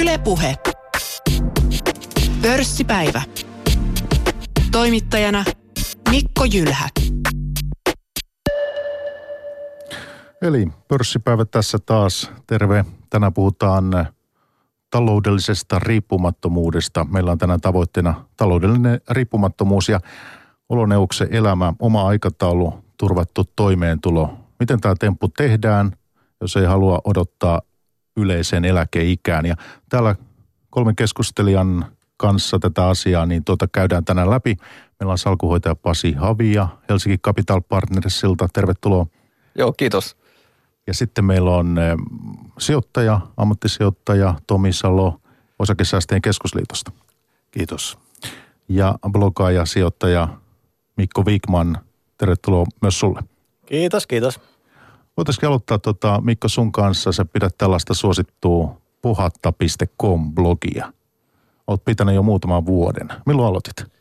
Ylepuhe. Pörssipäivä. Toimittajana Mikko Jylhä. Eli pörssipäivä tässä taas. Terve. Tänään puhutaan taloudellisesta riippumattomuudesta. Meillä on tänään tavoitteena taloudellinen riippumattomuus ja oloneuksen elämä, oma aikataulu, turvattu toimeentulo. Miten tämä temppu tehdään, jos ei halua odottaa yleiseen eläkeikään. Ja täällä kolmen keskustelijan kanssa tätä asiaa, niin tuota käydään tänään läpi. Meillä on salkuhoitaja Pasi Havia Helsinki Capital Partnersilta. Tervetuloa. Joo, kiitos. Ja sitten meillä on eh, sijoittaja, ammattisijoittaja Tomi Salo Osakesäästeen keskusliitosta. Kiitos. Ja blogaaja, sijoittaja Mikko Wigman. Tervetuloa myös sulle. Kiitos, kiitos. Voitaisiin aloittaa tota, Mikko sun kanssa. Sä pidät tällaista suosittua puhatta.com-blogia. Oot pitänyt jo muutaman vuoden. Milloin aloitit?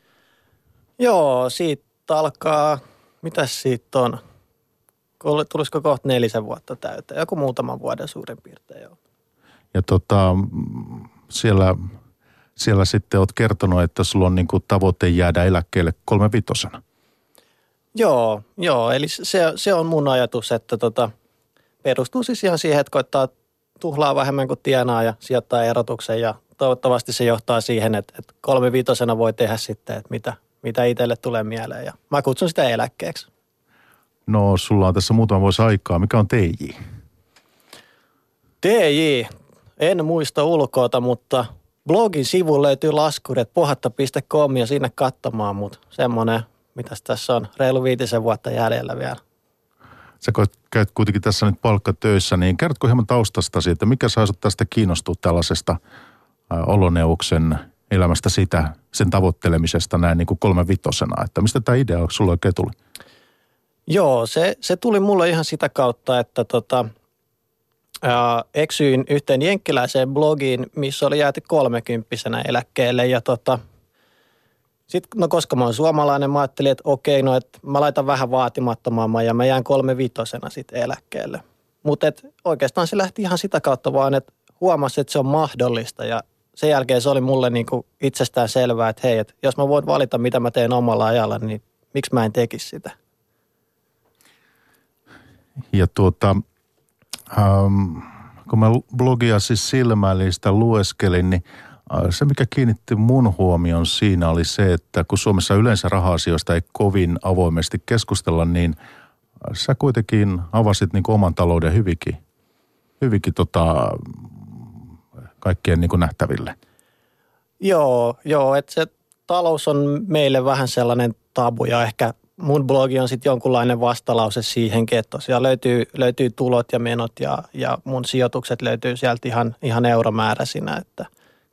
Joo, siitä alkaa, mitä siitä on? Tulisiko kohta nelisen vuotta täyteen? Joku muutaman vuoden suurin piirtein, joo. Ja tota, siellä, siellä sitten oot kertonut, että sulla on niinku tavoite jäädä eläkkeelle kolme vitosena. Joo, joo, eli se, se on mun ajatus, että tota, perustuu siis ihan siihen, että koittaa tuhlaa vähemmän kuin tienaa ja sijoittaa erotuksen ja toivottavasti se johtaa siihen, että, että kolme viitosena voi tehdä sitten, että mitä, mitä itselle tulee mieleen ja mä kutsun sitä eläkkeeksi. No, sulla on tässä muutama vuosi aikaa. Mikä on TJ? TJ, en muista ulkoota, mutta blogin sivu löytyy laskurit pohatta.com ja sinne katsomaan, mutta semmoinen, mitä tässä on, reilu viitisen vuotta jäljellä vielä. Sä käyt kuitenkin tässä nyt palkkatöissä, niin kerrotko hieman taustastasi, että mikä saa tästä kiinnostua tällaisesta oloneuksen elämästä sitä, sen tavoittelemisesta näin niin kuin kolme vitosena, että mistä tämä idea sulla oikein tuli? Joo, se, se tuli mulle ihan sitä kautta, että tota, ää, eksyin yhteen jenkkiläiseen blogiin, missä oli jääty kolmekymppisenä eläkkeelle ja tota, sitten, no koska mä oon suomalainen, mä ajattelin, että okei, no että mä laitan vähän vaatimattomamman ja mä jään kolme vitosena sitten eläkkeelle. Mutta oikeastaan se lähti ihan sitä kautta vaan, että huomasi, että se on mahdollista ja sen jälkeen se oli mulle niin kuin itsestään selvää, että hei, että jos mä voin valita, mitä mä teen omalla ajalla, niin miksi mä en tekisi sitä? Ja tuota, ähm, kun mä blogia siis silmäillistä lueskelin, niin se mikä kiinnitti mun huomion siinä oli se, että kun Suomessa yleensä raha-asioista ei kovin avoimesti keskustella, niin sä kuitenkin avasit niin oman talouden hyvinkin, hyvinkin tota, kaikkien niin nähtäville. Joo, joo, että se talous on meille vähän sellainen tabu ja ehkä mun blogi on sitten jonkunlainen vastalause siihenkin, että tosiaan löytyy, löytyy tulot ja menot ja, ja mun sijoitukset löytyy sieltä ihan, ihan euromääräisinä, että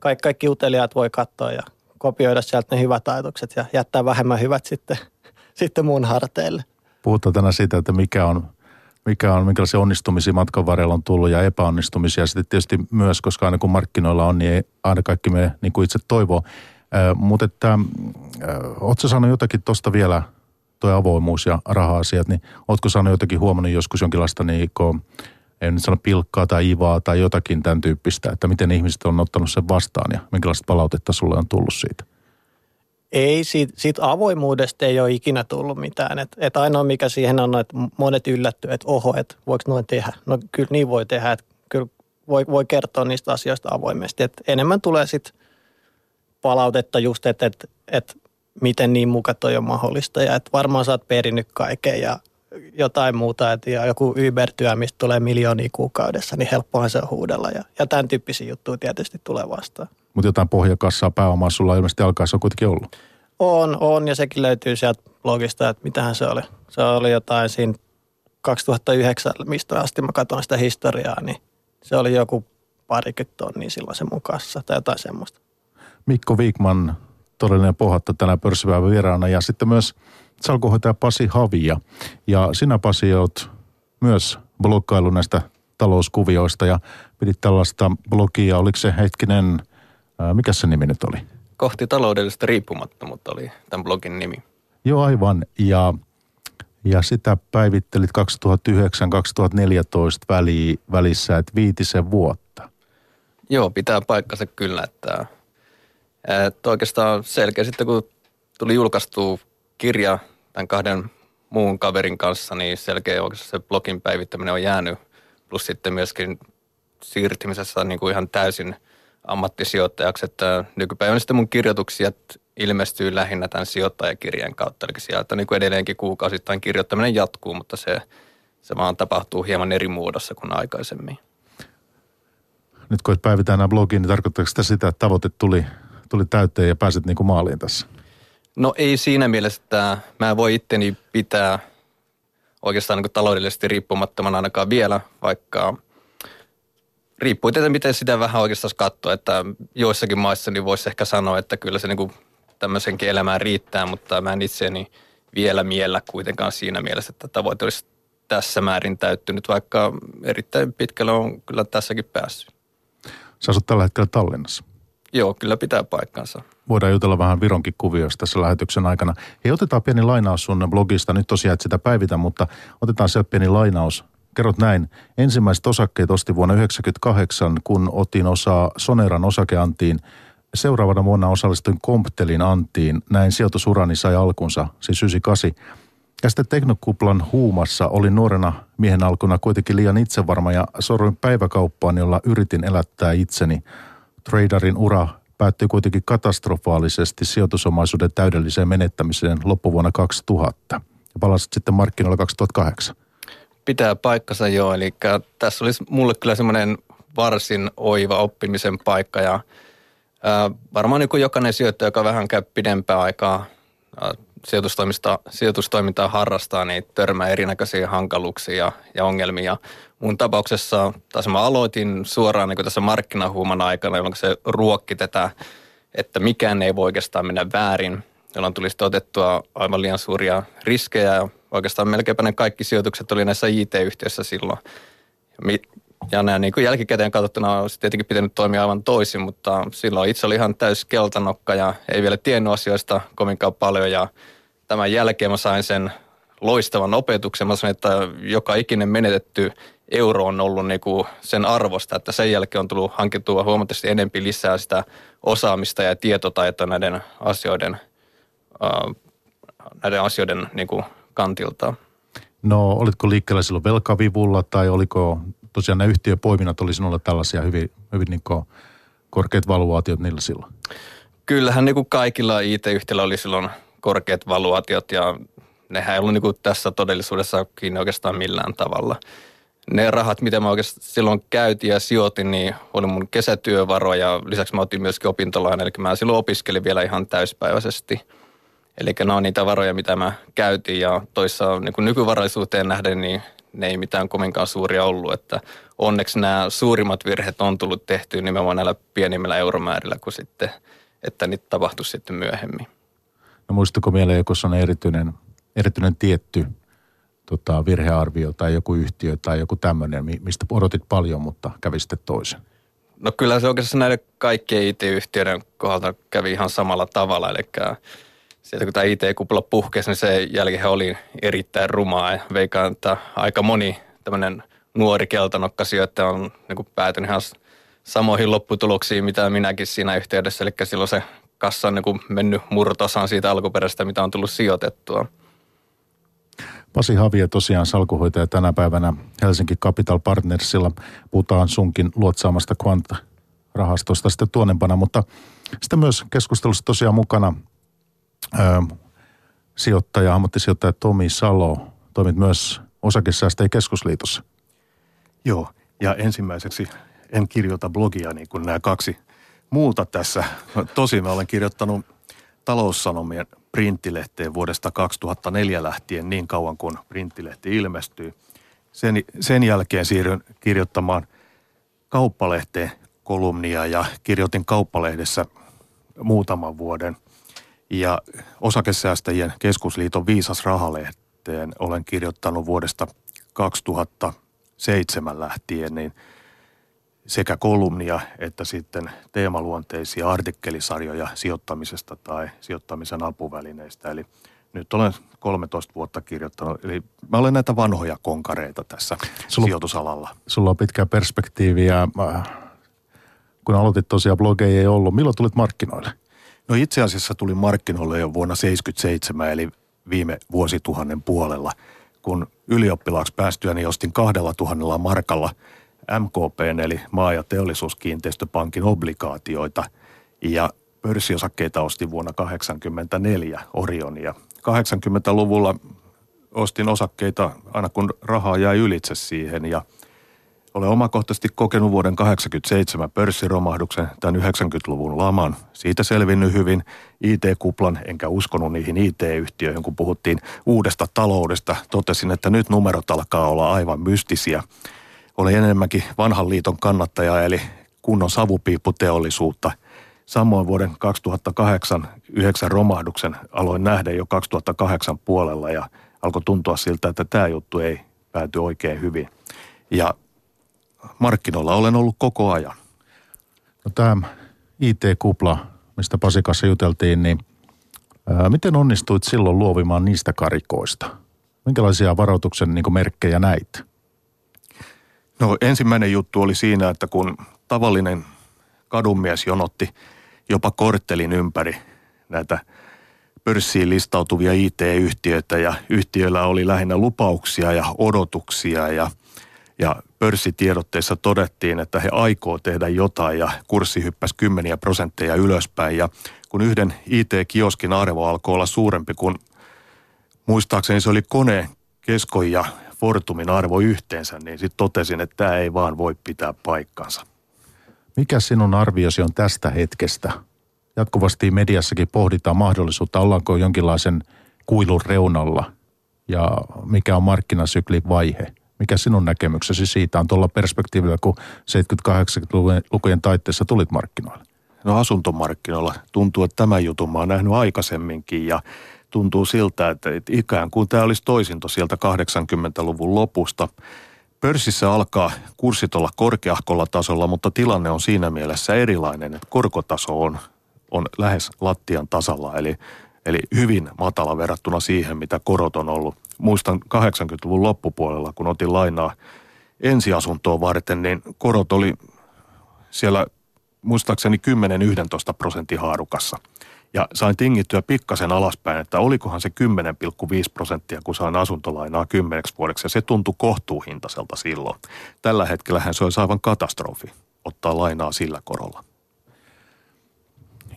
kaikki, kaikki uteliaat voi katsoa ja kopioida sieltä ne hyvät ajatukset ja jättää vähemmän hyvät sitten, sitten mun harteille. Puhutaan tänään siitä, että mikä on, mikä on, minkälaisia onnistumisia matkan varrella on tullut ja epäonnistumisia. Sitten tietysti myös, koska aina kun markkinoilla on, niin ei aina kaikki me niin kuin itse toivoo. Äh, mutta että, äh, ootko saanut jotakin tuosta vielä – tuo avoimuus ja raha-asiat, niin ootko saanut jotakin huomannut joskus jonkinlaista niin kuin, ei nyt sano pilkkaa tai ivaa tai jotakin tämän tyyppistä, että miten ihmiset on ottanut sen vastaan ja minkälaista palautetta sulle on tullut siitä? Ei, siitä, siitä avoimuudesta ei ole ikinä tullut mitään. Et, et ainoa mikä siihen on, että monet yllättyy, että oho, että voiko noin tehdä. No kyllä niin voi tehdä, että kyllä voi, voi kertoa niistä asioista avoimesti. Et enemmän tulee sitten palautetta just, että et, et miten niin muka on mahdollista ja että varmaan sä oot perinnyt kaiken ja jotain muuta, että joku Uber-työ, mistä tulee miljoonia kuukaudessa, niin helppohan se on huudella ja, ja tämän tyyppisiä juttuja tietysti tulee vastaan. Mutta jotain pohjakassaa pääomaa sulla ilmeisesti alkaa se on kuitenkin ollut. On, on ja sekin löytyy sieltä blogista, että mitähän se oli. Se oli jotain siinä 2009, mistä asti mä katson sitä historiaa, niin se oli joku parikymmentä tonnia silloin se mun kanssa tai jotain semmoista. Mikko Viikman todellinen pohatta tänä pörssipäivän vieraana ja sitten myös salkuhoitaja Pasi Havia. Ja sinä Pasi olet myös blokkailu näistä talouskuvioista ja pidit tällaista blogia, oliko se hetkinen, ää, mikä se nimi nyt oli? Kohti taloudellista riippumattomuutta oli tämän blogin nimi. Joo aivan ja, ja sitä päivittelit 2009-2014 väli, välissä, että viitisen vuotta. Joo, pitää paikkansa kyllä, että, että oikeastaan selkeä sitten kun tuli julkaistu kirja tämän kahden muun kaverin kanssa, niin selkeä oikeastaan se blogin päivittäminen on jäänyt. Plus sitten myöskin siirtymisessä niin kuin ihan täysin ammattisijoittajaksi, että nykypäivänä sitten mun kirjoituksia ilmestyy lähinnä tämän sijoittajakirjan kautta. Eli sieltä niin kuin edelleenkin kuukausittain kirjoittaminen jatkuu, mutta se, se vaan tapahtuu hieman eri muodossa kuin aikaisemmin. Nyt kun et päivitä enää blogiin, niin tarkoittaako sitä sitä, että tavoite tuli, tuli täyteen ja pääsit niin kuin maaliin tässä? No ei siinä mielessä, että mä voi itteni pitää oikeastaan niin taloudellisesti riippumattomana ainakaan vielä, vaikka riippuu tietenkin, miten sitä vähän oikeastaan katsoa, että joissakin maissa niin voisi ehkä sanoa, että kyllä se niin kuin tämmöisenkin elämään riittää, mutta mä en itseäni vielä miellä kuitenkaan siinä mielessä, että tavoite olisi tässä määrin täyttynyt, vaikka erittäin pitkälle on kyllä tässäkin päässyt. Sä asut tällä hetkellä Tallinnassa. Joo, kyllä pitää paikkansa. Voidaan jutella vähän Vironkin kuvioista tässä lähetyksen aikana. Hei, otetaan pieni lainaus sun blogista. Nyt tosiaan et sitä päivitä, mutta otetaan sieltä pieni lainaus. Kerrot näin. Ensimmäiset osakkeet osti vuonna 1998, kun otin osaa Soneran osakeantiin. Seuraavana vuonna osallistuin Comptelin antiin. Näin sijoitusurani sai alkunsa, siis 98. Ja sitten Teknokuplan huumassa olin nuorena miehen alkuna kuitenkin liian itsevarma ja sorruin päiväkauppaan, jolla yritin elättää itseni. Traderin ura päättyi kuitenkin katastrofaalisesti sijoitusomaisuuden täydelliseen menettämiseen loppuvuonna 2000 ja palasit sitten markkinoilla 2008. Pitää paikkansa joo, eli tässä olisi mulle kyllä semmoinen varsin oiva oppimisen paikka ja ää, varmaan niin kuin jokainen sijoittaja, joka vähän käy pidempää aikaa ää, sijoitustoimista, sijoitustoimintaa harrastaa, niin törmää erinäköisiä hankaluuksia ja, ja ongelmia. Mun tapauksessa, taas mä aloitin suoraan niin tässä markkinahuuman aikana, jolloin se ruokki tätä, että mikään ei voi oikeastaan mennä väärin, jolloin tuli sitten otettua aivan liian suuria riskejä ja oikeastaan melkeinpä ne kaikki sijoitukset oli näissä IT-yhtiöissä silloin. Ja nämä niin kuin jälkikäteen katsottuna olisi tietenkin pitänyt toimia aivan toisin, mutta silloin itse oli ihan täys keltanokka ja ei vielä tiennyt asioista kovinkaan paljon ja tämän jälkeen mä sain sen loistavan opetuksen. Mä sanoin, että joka ikinen menetetty euro on ollut niin kuin sen arvosta, että sen jälkeen on tullut hankittua huomattavasti enempi lisää sitä osaamista ja tietotaitoa näiden asioiden, äh, näiden asioiden niin kuin kantilta. No, olitko liikkeellä silloin velkavivulla tai oliko tosiaan nämä yhtiöpoiminnat oli sinulle tällaisia hyvin, hyvin niin korkeat valuaatiot niillä silloin? Kyllähän niin kuin kaikilla IT-yhtiöillä oli silloin korkeat valuaatiot ja nehän ei ollut niin kuin tässä todellisuudessa kiinni oikeastaan millään tavalla. Ne rahat, mitä mä oikeastaan silloin käytin ja sijoitin, niin oli mun kesätyövaroja. Lisäksi mä otin myöskin opintolain, eli mä silloin opiskelin vielä ihan täyspäiväisesti. Eli ne on niitä varoja, mitä mä käytin ja toissa niin kuin nykyvaraisuuteen nähden, niin ne ei mitään kovinkaan suuria ollut. Että onneksi nämä suurimmat virheet on tullut tehtyä nimenomaan näillä pienimmillä euromäärillä kuin sitten, että niitä tapahtui sitten myöhemmin. No muistuko mieleen joku on erityinen, erityinen tietty tota, virhearvio tai joku yhtiö tai joku tämmöinen, mistä odotit paljon, mutta kävi sitten toisen? No kyllä se oikeastaan näiden kaikkien IT-yhtiöiden kohdalta kävi ihan samalla tavalla. Eli sieltä kun tämä IT-kupla puhkesi, niin se jälkeen oli erittäin rumaa. Ja veikaan, että aika moni tämmöinen nuori keltanokka sijoittaja on niin päätynyt ihan samoihin lopputuloksiin, mitä minäkin siinä yhteydessä. Eli silloin se kassa on niin mennyt murtosaan siitä alkuperäistä, mitä on tullut sijoitettua. Pasi Havia tosiaan salkuhoitaja tänä päivänä Helsinki Capital Partnersilla. Puhutaan sunkin luotsaamasta Quant-rahastosta sitten tuonempana, mutta sitten myös keskustelussa tosiaan mukana ö, sijoittaja, ammattisijoittaja Tomi Salo. Toimit myös osakesäästäjien keskusliitossa. Joo, ja ensimmäiseksi en kirjoita blogia niin kuin nämä kaksi muuta tässä. Tosin mä olen kirjoittanut taloussanomien printtilehteen vuodesta 2004 lähtien niin kauan kuin printtilehti ilmestyy. Sen, sen jälkeen siirryn kirjoittamaan kauppalehteen kolumnia ja kirjoitin kauppalehdessä muutaman vuoden. Ja osakesäästäjien keskusliiton Viisas rahalehteen olen kirjoittanut vuodesta 2007 lähtien, niin – sekä kolumnia että sitten teemaluonteisia artikkelisarjoja sijoittamisesta tai sijoittamisen apuvälineistä. Eli nyt olen 13 vuotta kirjoittanut, eli mä olen näitä vanhoja konkareita tässä sulla, sijoitusalalla. Sulla on pitkä perspektiivi ja äh, kun aloitit tosiaan blogeja ei ollut. Milloin tulit markkinoille? No itse asiassa tuli markkinoille jo vuonna 1977, eli viime vuosituhannen puolella. Kun ylioppilaaksi päästyäni ostin kahdella tuhannella markalla MKPn eli maa- ja teollisuuskiinteistöpankin obligaatioita ja pörssiosakkeita ostin vuonna 1984 Orionia. 80-luvulla ostin osakkeita aina kun rahaa jäi ylitse siihen ja olen omakohtaisesti kokenut vuoden 87 pörssiromahduksen, tämän 90-luvun laman. Siitä selvinnyt hyvin IT-kuplan, enkä uskonut niihin IT-yhtiöihin, kun puhuttiin uudesta taloudesta. Totesin, että nyt numerot alkaa olla aivan mystisiä. Olen enemmänkin vanhan liiton kannattaja, eli kunnon savupiipputeollisuutta. Samoin vuoden 2008-2009 romahduksen aloin nähdä jo 2008 puolella ja alkoi tuntua siltä, että tämä juttu ei pääty oikein hyvin. Ja markkinoilla olen ollut koko ajan. No tämä IT-kupla, mistä Pasikassa juteltiin, niin ää, miten onnistuit silloin luovimaan niistä karikoista? Minkälaisia varoituksen niin merkkejä näit? No ensimmäinen juttu oli siinä, että kun tavallinen kadunmies jonotti jopa korttelin ympäri näitä pörssiin listautuvia IT-yhtiöitä ja yhtiöillä oli lähinnä lupauksia ja odotuksia ja, ja pörssitiedotteissa todettiin, että he aikoo tehdä jotain ja kurssi hyppäsi kymmeniä prosentteja ylöspäin ja kun yhden IT-kioskin arvo alkoi olla suurempi kuin muistaakseni se oli kone, Keskon ja Fortumin arvo yhteensä, niin sitten totesin, että tämä ei vaan voi pitää paikkansa. Mikä sinun arviosi on tästä hetkestä? Jatkuvasti mediassakin pohditaan mahdollisuutta, ollaanko jonkinlaisen kuilun reunalla ja mikä on markkinasyklin vaihe. Mikä sinun näkemyksesi siitä on tuolla perspektiivillä, kun 70-80-lukujen taitteessa tulit markkinoille? No asuntomarkkinoilla tuntuu, että tämä jutun mä oon nähnyt aikaisemminkin ja tuntuu siltä, että ikään kuin tämä olisi toisinto sieltä 80-luvun lopusta. Pörssissä alkaa kurssit olla korkeahkolla tasolla, mutta tilanne on siinä mielessä erilainen, että korkotaso on, on lähes lattian tasalla, eli, eli hyvin matala verrattuna siihen, mitä korot on ollut. Muistan 80-luvun loppupuolella, kun otin lainaa ensiasuntoa varten, niin korot oli siellä muistaakseni 10-11 prosentin haarukassa – ja sain tingittyä pikkasen alaspäin, että olikohan se 10,5 prosenttia, kun sain asuntolainaa kymmeneksi vuodeksi. Ja se tuntui kohtuuhintaiselta silloin. Tällä hetkellähän se olisi aivan katastrofi ottaa lainaa sillä korolla.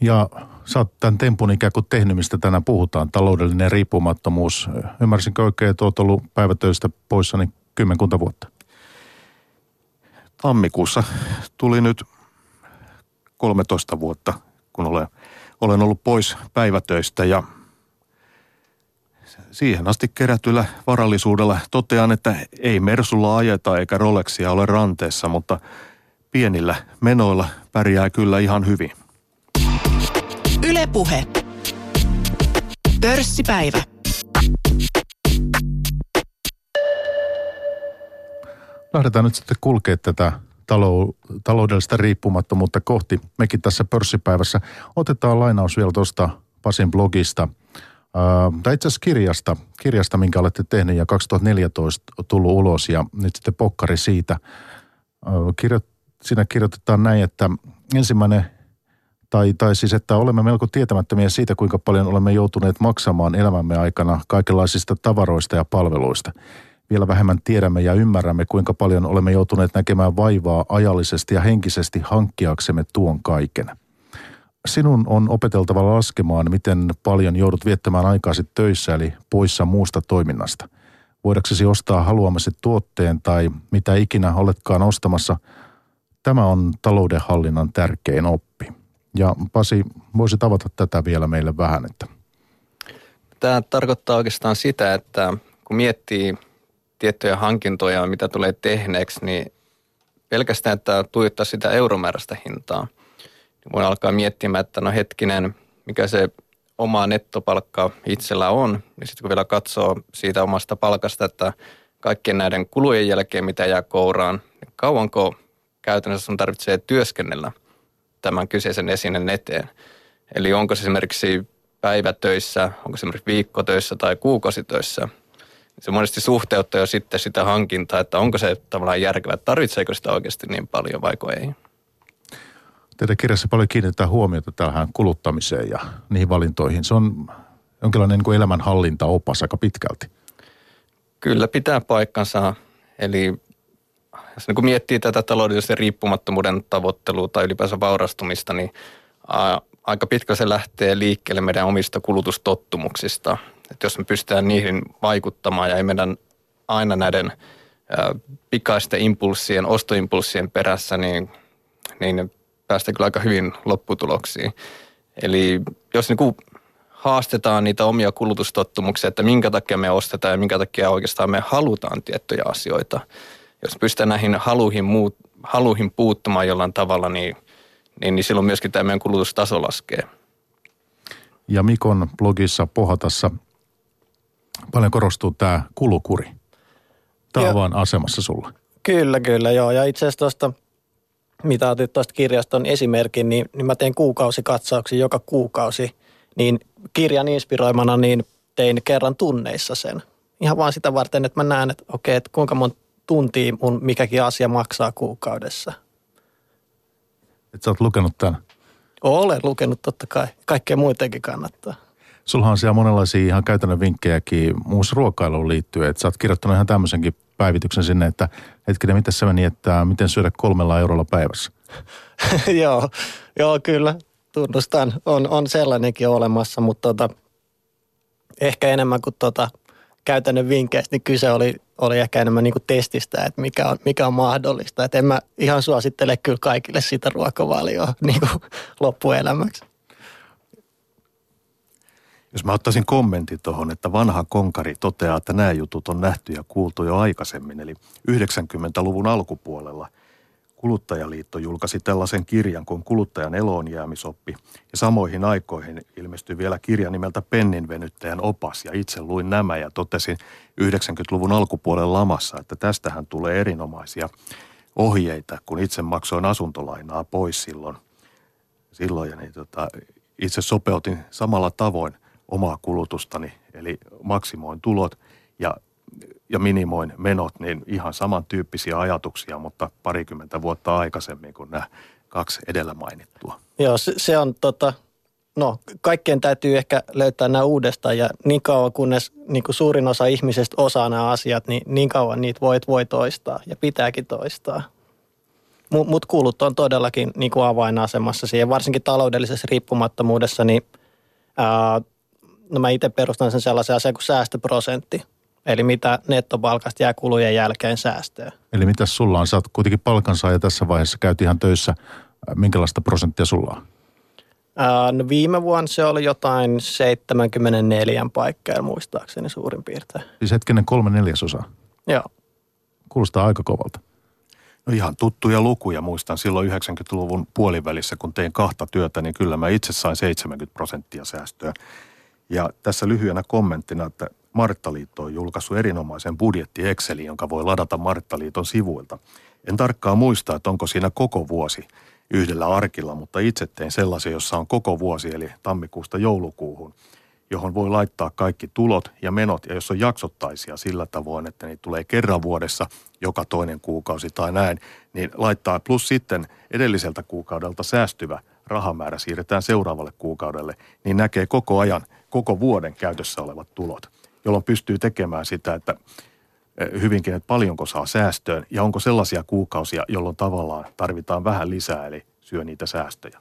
Ja sä oot tämän tempun ikään kuin tehnyt, mistä tänään puhutaan, taloudellinen riippumattomuus. Ymmärsinkö oikein, että oot ollut päivätöistä poissa niin kymmenkunta vuotta? Tammikuussa tuli nyt 13 vuotta, kun olen olen ollut pois päivätöistä ja siihen asti kerätyllä varallisuudella totean, että ei Mersulla ajeta eikä Rolexia ole ranteessa, mutta pienillä menoilla pärjää kyllä ihan hyvin. Ylepuhe. Pörssipäivä. Lähdetään nyt sitten kulkea tätä talou, taloudellista riippumattomuutta kohti. Mekin tässä pörssipäivässä otetaan lainaus vielä tuosta Pasin blogista, tai itse asiassa kirjasta, kirjasta, minkä olette tehneet ja 2014 tullut ulos ja nyt sitten pokkari siitä. Kirjo, siinä kirjoitetaan näin, että ensimmäinen tai, tai siis, että olemme melko tietämättömiä siitä, kuinka paljon olemme joutuneet maksamaan elämämme aikana kaikenlaisista tavaroista ja palveluista – vielä vähemmän tiedämme ja ymmärrämme, kuinka paljon olemme joutuneet näkemään vaivaa ajallisesti ja henkisesti hankkiaksemme tuon kaiken. Sinun on opeteltava laskemaan, miten paljon joudut viettämään aikaasi töissä, eli poissa muusta toiminnasta. Voidaksesi ostaa haluamasi tuotteen tai mitä ikinä oletkaan ostamassa, tämä on taloudenhallinnan tärkein oppi. Ja Pasi, voisi tavata tätä vielä meille vähän, että Tämä tarkoittaa oikeastaan sitä, että kun miettii tiettyjä hankintoja, mitä tulee tehneeksi, niin pelkästään, että tuijottaa sitä euromääräistä hintaa, niin voi alkaa miettimään, että no hetkinen, mikä se oma nettopalkka itsellä on, niin sitten kun vielä katsoo siitä omasta palkasta, että kaikkien näiden kulujen jälkeen, mitä jää kouraan, niin kauanko käytännössä sun tarvitsee työskennellä tämän kyseisen esinen eteen. Eli onko se esimerkiksi päivätöissä, onko se esimerkiksi viikkotöissä tai kuukausitöissä – se monesti suhteuttaa jo sitten sitä hankintaa, että onko se tavallaan järkevää, tarvitseeko sitä oikeasti niin paljon vai ei. Teidän kirjassa paljon kiinnitetään huomiota tähän kuluttamiseen ja niihin valintoihin. Se on jonkinlainen niin elämänhallintaopas aika pitkälti. Kyllä pitää paikkansa. Eli jos niin miettii tätä taloudellisen riippumattomuuden tavoittelua tai ylipäänsä vaurastumista, niin aika pitkä se lähtee liikkeelle meidän omista kulutustottumuksista. Että jos me pystytään niihin vaikuttamaan ja ei meidän aina näiden pikaisten impulssien, ostoimpulssien perässä, niin, niin päästään kyllä aika hyvin lopputuloksiin. Eli jos niin haastetaan niitä omia kulutustottumuksia, että minkä takia me ostetaan ja minkä takia oikeastaan me halutaan tiettyjä asioita. Jos pystytään näihin haluihin, muut, haluihin puuttumaan jollain tavalla, niin, niin, niin silloin myöskin tämä meidän kulutustaso laskee. Ja Mikon blogissa Pohatassa paljon korostuu tämä kulukuri. Tämä on vaan asemassa sulla. Kyllä, kyllä, joo. Ja itse asiassa tuosta, mitä otit tuosta kirjaston esimerkin, niin, niin mä teen kuukausikatsauksia joka kuukausi – niin kirjan inspiroimana niin tein kerran tunneissa sen. Ihan vaan sitä varten, että mä näen, että okei, että kuinka monta tuntia mun mikäkin asia maksaa kuukaudessa. Et sä oot lukenut tämän? Olen lukenut totta kai. Kaikkea muidenkin kannattaa. Sulla on siellä monenlaisia ihan käytännön vinkkejäkin muus ruokailuun liittyen. Että sä oot kirjoittanut ihan tämmöisenkin päivityksen sinne, että hetkinen, miten se meni, että miten syödä kolmella eurolla päivässä? joo, joo, kyllä tunnustan, on, on sellainenkin olemassa, mutta tota, ehkä enemmän kuin tota, käytännön vinkkeistä, niin kyse oli, oli ehkä enemmän niin kuin testistä, että mikä on, mikä on mahdollista. Että en mä ihan suosittele kyllä kaikille sitä ruokavalioa niin kuin loppuelämäksi. Jos mä ottaisin kommentin tuohon, että vanha konkari toteaa, että nämä jutut on nähty ja kuultu jo aikaisemmin, eli 90-luvun alkupuolella – Kuluttajaliitto julkaisi tällaisen kirjan kuin Kuluttajan eloonjäämisoppi. Ja samoihin aikoihin ilmestyi vielä kirja nimeltä Penninvenyttäjän opas. Ja itse luin nämä ja totesin 90-luvun alkupuolen lamassa, että tästähän tulee erinomaisia ohjeita, kun itse maksoin asuntolainaa pois silloin. silloin ja niin tota, itse sopeutin samalla tavoin omaa kulutustani, eli maksimoin tulot ja ja minimoin menot, niin ihan samantyyppisiä ajatuksia, mutta parikymmentä vuotta aikaisemmin kuin nämä kaksi edellä mainittua. Joo, se, se on tota, no kaikkien täytyy ehkä löytää nämä uudestaan ja niin kauan kunnes niin kuin suurin osa ihmisistä osaa nämä asiat, niin niin kauan niitä voit voi toistaa ja pitääkin toistaa. Mutta mut kulut on todellakin niin kuin avainasemassa siihen, varsinkin taloudellisessa riippumattomuudessa, niin ää, no mä itse perustan sen sellaisen asian kuin säästöprosentti – Eli mitä nettopalkasta jää kulujen jälkeen säästöä. Eli mitä sulla on? Sä oot kuitenkin palkansaaja tässä vaiheessa, käyt ihan töissä. Minkälaista prosenttia sulla on? Ää, no viime vuonna se oli jotain 74 paikkaa muistaakseni suurin piirtein. Siis hetkinen kolme neljäsosaa? Joo. Kuulostaa aika kovalta. No ihan tuttuja lukuja muistan silloin 90-luvun puolivälissä, kun tein kahta työtä, niin kyllä mä itse sain 70 prosenttia säästöä. Ja tässä lyhyenä kommenttina, että Marttaliitto on julkaissut erinomaisen budjetti Excelin, jonka voi ladata Marttaliiton sivuilta. En tarkkaan muista, että onko siinä koko vuosi yhdellä arkilla, mutta itse tein sellaisen, jossa on koko vuosi, eli tammikuusta joulukuuhun, johon voi laittaa kaikki tulot ja menot, ja jos on jaksottaisia sillä tavoin, että niitä tulee kerran vuodessa, joka toinen kuukausi tai näin, niin laittaa plus sitten edelliseltä kuukaudelta säästyvä rahamäärä siirretään seuraavalle kuukaudelle, niin näkee koko ajan, koko vuoden käytössä olevat tulot jolloin pystyy tekemään sitä, että eh, hyvinkin, että paljonko saa säästöön ja onko sellaisia kuukausia, jolloin tavallaan tarvitaan vähän lisää, eli syö niitä säästöjä.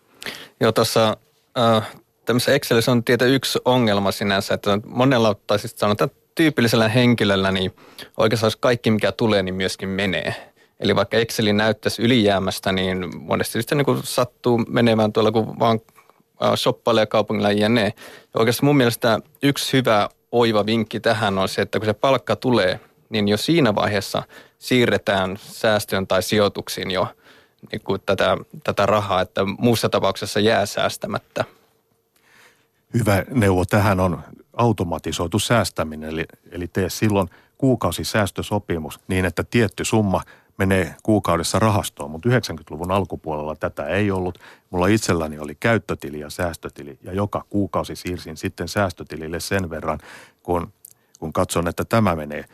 Joo, tuossa äh, tämmöisessä Excelissä on tietä yksi ongelma sinänsä, että monella, tai siis sanotaan tyypillisellä henkilöllä, niin oikeastaan kaikki mikä tulee, niin myöskin menee. Eli vaikka Exceli näyttäisi ylijäämästä, niin monesti sitten niin sattuu menevään tuolla, kun vaan äh, shoppailee kaupungilla ja ne. Ja oikeastaan mun mielestä yksi hyvä oiva vinkki tähän on se, että kun se palkka tulee, niin jo siinä vaiheessa siirretään säästöön tai sijoituksiin jo niin kuin tätä, tätä rahaa, että muussa tapauksessa jää säästämättä. Hyvä neuvo tähän on automatisoitu säästäminen, eli, eli tee silloin kuukausisäästösopimus niin, että tietty summa menee kuukaudessa rahastoon, mutta 90-luvun alkupuolella tätä ei ollut. Mulla itselläni oli käyttötili ja säästötili ja joka kuukausi siirsin sitten säästötilille sen verran, kun, kun katson, että tämä menee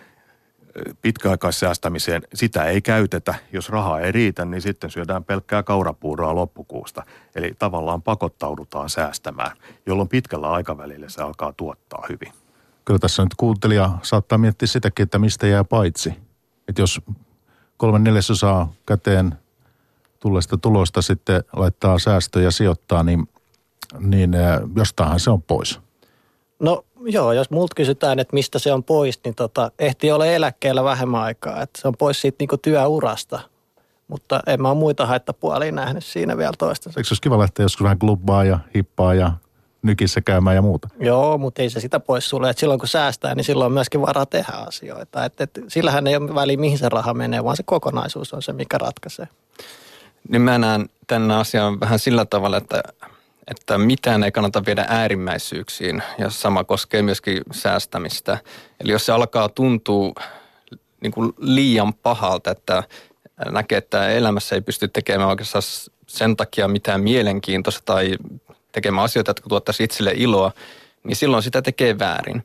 pitkäaikaissäästämiseen, sitä ei käytetä. Jos rahaa ei riitä, niin sitten syödään pelkkää kaurapuuroa loppukuusta. Eli tavallaan pakottaudutaan säästämään, jolloin pitkällä aikavälillä se alkaa tuottaa hyvin. Kyllä tässä nyt kuuntelija saattaa miettiä sitäkin, että mistä jää paitsi. Että jos kolme neljäsosaa käteen tulleesta tulosta sitten laittaa säästöjä ja sijoittaa, niin, niin jostainhan se on pois. No joo, jos multa kysytään, että mistä se on pois, niin tota, ehti olla eläkkeellä vähemmän aikaa. Että se on pois siitä niinku työurasta. Mutta en mä ole muita haittapuolia nähnyt siinä vielä toistaiseksi. Eikö se olisi kiva lähteä joskus vähän klubbaa ja hippaa ja nykissä käymään ja muuta? Joo, mutta ei se sitä pois sulle. Että silloin kun säästää, niin silloin on myöskin varaa tehdä asioita. Et, et, sillähän ei ole väliä, mihin se raha menee, vaan se kokonaisuus on se, mikä ratkaisee. Niin mä näen tämän asian vähän sillä tavalla, että että mitään ei kannata viedä äärimmäisyyksiin ja sama koskee myöskin säästämistä. Eli jos se alkaa tuntua niin kuin liian pahalta, että näkee, että elämässä ei pysty tekemään oikeastaan sen takia mitään mielenkiintoista tai tekemään asioita, jotka tuottaisi itselle iloa, niin silloin sitä tekee väärin.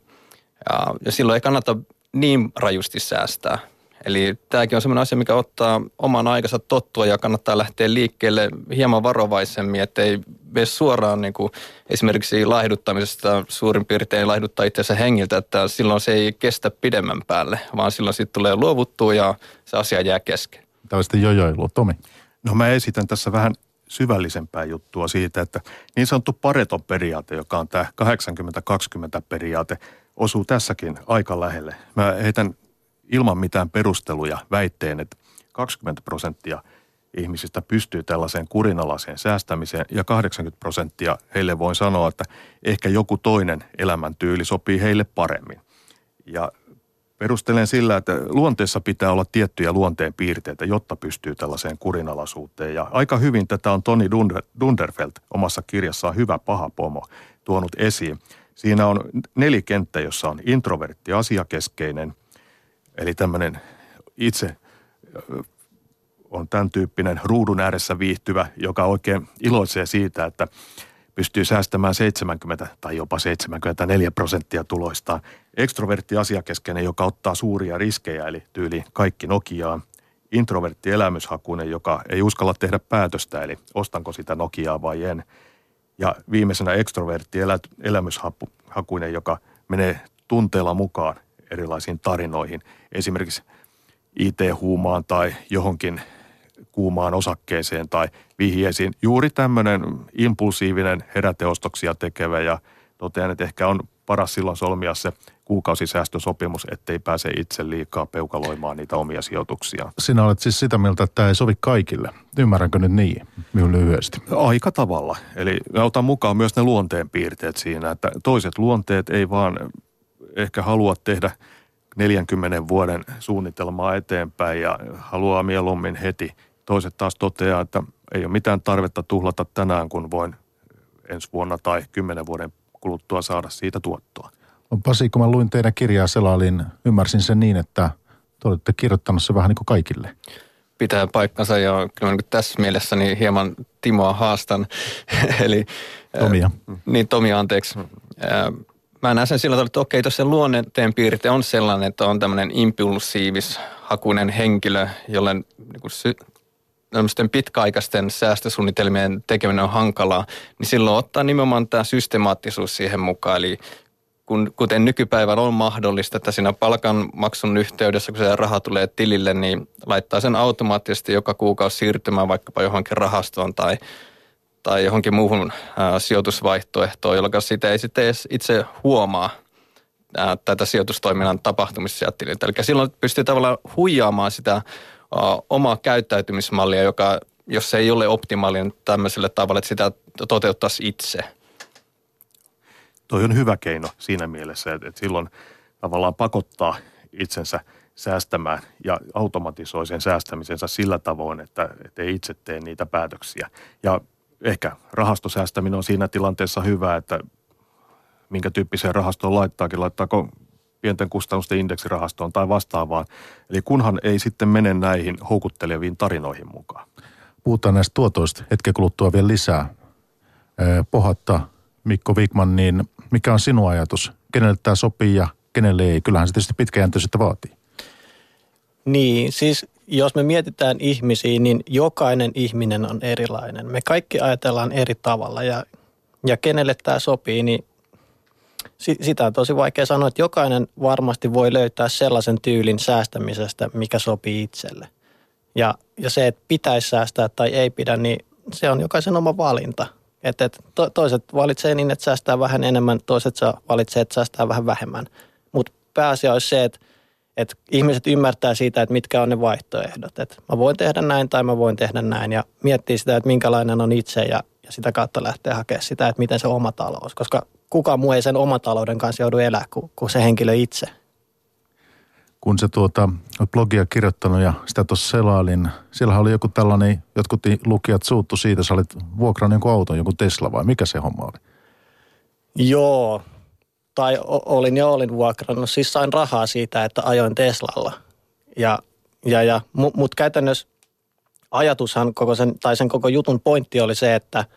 Ja, ja silloin ei kannata niin rajusti säästää. Eli tämäkin on sellainen asia, mikä ottaa oman aikansa tottua ja kannattaa lähteä liikkeelle hieman varovaisemmin, ettei mene suoraan niin kuin esimerkiksi laihduttamisesta suurin piirtein laihduttaa itseänsä hengiltä, että silloin se ei kestä pidemmän päälle, vaan silloin sitten tulee luovuttua ja se asia jää kesken. Tämä on sitten jojoilu. Tomi? No mä esitän tässä vähän syvällisempää juttua siitä, että niin sanottu Pareton periaate, joka on tämä 80-20 periaate, osuu tässäkin aika lähelle. Mä heitän ilman mitään perusteluja väitteen, että 20 prosenttia ihmisistä pystyy tällaiseen kurinalaiseen säästämiseen ja 80 prosenttia heille voin sanoa, että ehkä joku toinen elämäntyyli sopii heille paremmin. Ja perustelen sillä, että luonteessa pitää olla tiettyjä luonteen piirteitä, jotta pystyy tällaiseen kurinalaisuuteen. Ja aika hyvin tätä on Toni Dunder, Dunderfeld omassa kirjassaan Hyvä paha pomo tuonut esiin. Siinä on nelikenttä, jossa on introvertti asiakeskeinen – Eli tämmöinen itse on tämän tyyppinen ruudun ääressä viihtyvä, joka oikein iloitsee siitä, että pystyy säästämään 70 tai jopa 74 prosenttia tuloistaan. Ekstrovertti asiakeskeinen, joka ottaa suuria riskejä, eli tyyli kaikki Nokiaan. Introvertti elämyshakuinen, joka ei uskalla tehdä päätöstä, eli ostanko sitä Nokiaa vai en. Ja viimeisenä ekstrovertti elämyshakuinen, joka menee tunteella mukaan erilaisiin tarinoihin, esimerkiksi IT-huumaan tai johonkin kuumaan osakkeeseen tai vihjeisiin. Juuri tämmöinen impulsiivinen heräteostoksia tekevä ja totean, että ehkä on paras silloin solmia se kuukausisäästösopimus, ettei pääse itse liikaa peukaloimaan niitä omia sijoituksia. Sinä olet siis sitä mieltä, että tämä ei sovi kaikille. Ymmärränkö nyt niin, minun lyhyesti? Aika tavalla. Eli otan mukaan myös ne luonteen piirteet siinä, että toiset luonteet ei vaan ehkä halua tehdä 40 vuoden suunnitelmaa eteenpäin ja haluaa mieluummin heti. Toiset taas toteaa, että ei ole mitään tarvetta tuhlata tänään, kun voin ensi vuonna tai kymmenen vuoden kuluttua saada siitä tuottoa. Pasi, kun mä luin teidän kirjaa Selaaliin, ymmärsin sen niin, että te olette kirjoittanut se vähän niin kuin kaikille. Pitää paikkansa ja kyllä niin tässä mielessä niin hieman Timoa haastan. Eli, Tomia. Äh, niin, Tomia, anteeksi. Äh, mä näen sen sillä tavalla, että okei, tuossa luonteen piirte on sellainen, että on tämmöinen impulsiivis hakuinen henkilö, jolle niin kuin sy- pitkäaikaisten säästösuunnitelmien tekeminen on hankalaa, niin silloin ottaa nimenomaan tämä systemaattisuus siihen mukaan. Eli kun, kuten nykypäivän on mahdollista, että siinä palkanmaksun yhteydessä, kun se raha tulee tilille, niin laittaa sen automaattisesti joka kuukausi siirtymään vaikkapa johonkin rahastoon tai tai johonkin muuhun ää, sijoitusvaihtoehtoon, jolloin sitä ei sitten edes itse huomaa ää, tätä sijoitustoiminnan tapahtumista tililtä. Eli silloin pystyy tavallaan huijaamaan sitä omaa käyttäytymismallia, joka jos se ei ole optimaalinen tämmöiselle tavalla, että sitä toteuttaisi itse. Toi on hyvä keino siinä mielessä, että, että silloin tavallaan pakottaa itsensä säästämään ja automatisoi sen säästämisensä sillä tavoin, että, että ei itse tee niitä päätöksiä. Ja ehkä rahastosäästäminen on siinä tilanteessa hyvä, että minkä tyyppiseen rahastoon laittaakin, laittaako pienten kustannusten indeksirahastoon tai vastaavaan. Eli kunhan ei sitten mene näihin houkutteleviin tarinoihin mukaan. Puhutaan näistä tuotoista hetken kuluttua vielä lisää. Pohatta, Mikko Wigman, niin mikä on sinun ajatus? Kenelle tämä sopii ja kenelle ei? Kyllähän se tietysti pitkäjänteisyyttä vaatii. Niin, siis jos me mietitään ihmisiä, niin jokainen ihminen on erilainen. Me kaikki ajatellaan eri tavalla ja, ja kenelle tämä sopii, niin sitä on tosi vaikea sanoa, että jokainen varmasti voi löytää sellaisen tyylin säästämisestä, mikä sopii itselle. Ja, ja se, että pitäisi säästää tai ei pidä, niin se on jokaisen oma valinta. Että et to, toiset valitsee niin, että säästää vähän enemmän, toiset valitsee, että säästää vähän vähemmän. Mutta pääasia olisi se, että, että ihmiset ymmärtää siitä, että mitkä on ne vaihtoehdot. Että mä voin tehdä näin tai mä voin tehdä näin ja miettii sitä, että minkälainen on itse ja, ja sitä kautta lähtee hakemaan sitä, että miten se oma talous. Koska kukaan muu ei sen oman talouden kanssa joudu elää kuin, kuin se henkilö itse. Kun se tuota, blogia kirjoittanut ja sitä tuossa selailin, siellä oli joku tällainen, jotkut lukijat suuttu siitä, sä olit vuokrannut jonkun auton, joku Tesla vai mikä se homma oli? Joo, tai olin ja olin vuokrannut, siis sain rahaa siitä, että ajoin Teslalla. Ja, ja, ja mutta käytännössä ajatushan koko sen, tai sen koko jutun pointti oli se, että –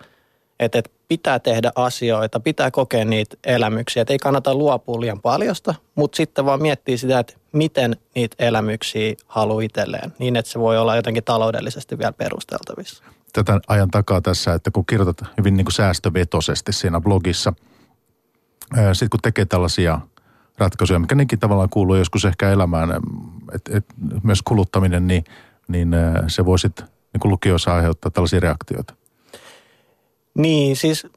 että, että pitää tehdä asioita, pitää kokea niitä elämyksiä. Että ei kannata luopua liian paljosta, mutta sitten vaan miettiä sitä, että miten niitä elämyksiä haluaa itselleen, niin että se voi olla jotenkin taloudellisesti vielä perusteltavissa. Tätä ajan takaa tässä, että kun kirjoitat hyvin niin kuin säästövetosesti siinä blogissa, sitten kun tekee tällaisia ratkaisuja, mikä nekin tavallaan kuuluu joskus ehkä elämään, että et, myös kuluttaminen, niin, niin se voi sitten niin lukijoissa aiheuttaa tällaisia reaktioita. Niin, siis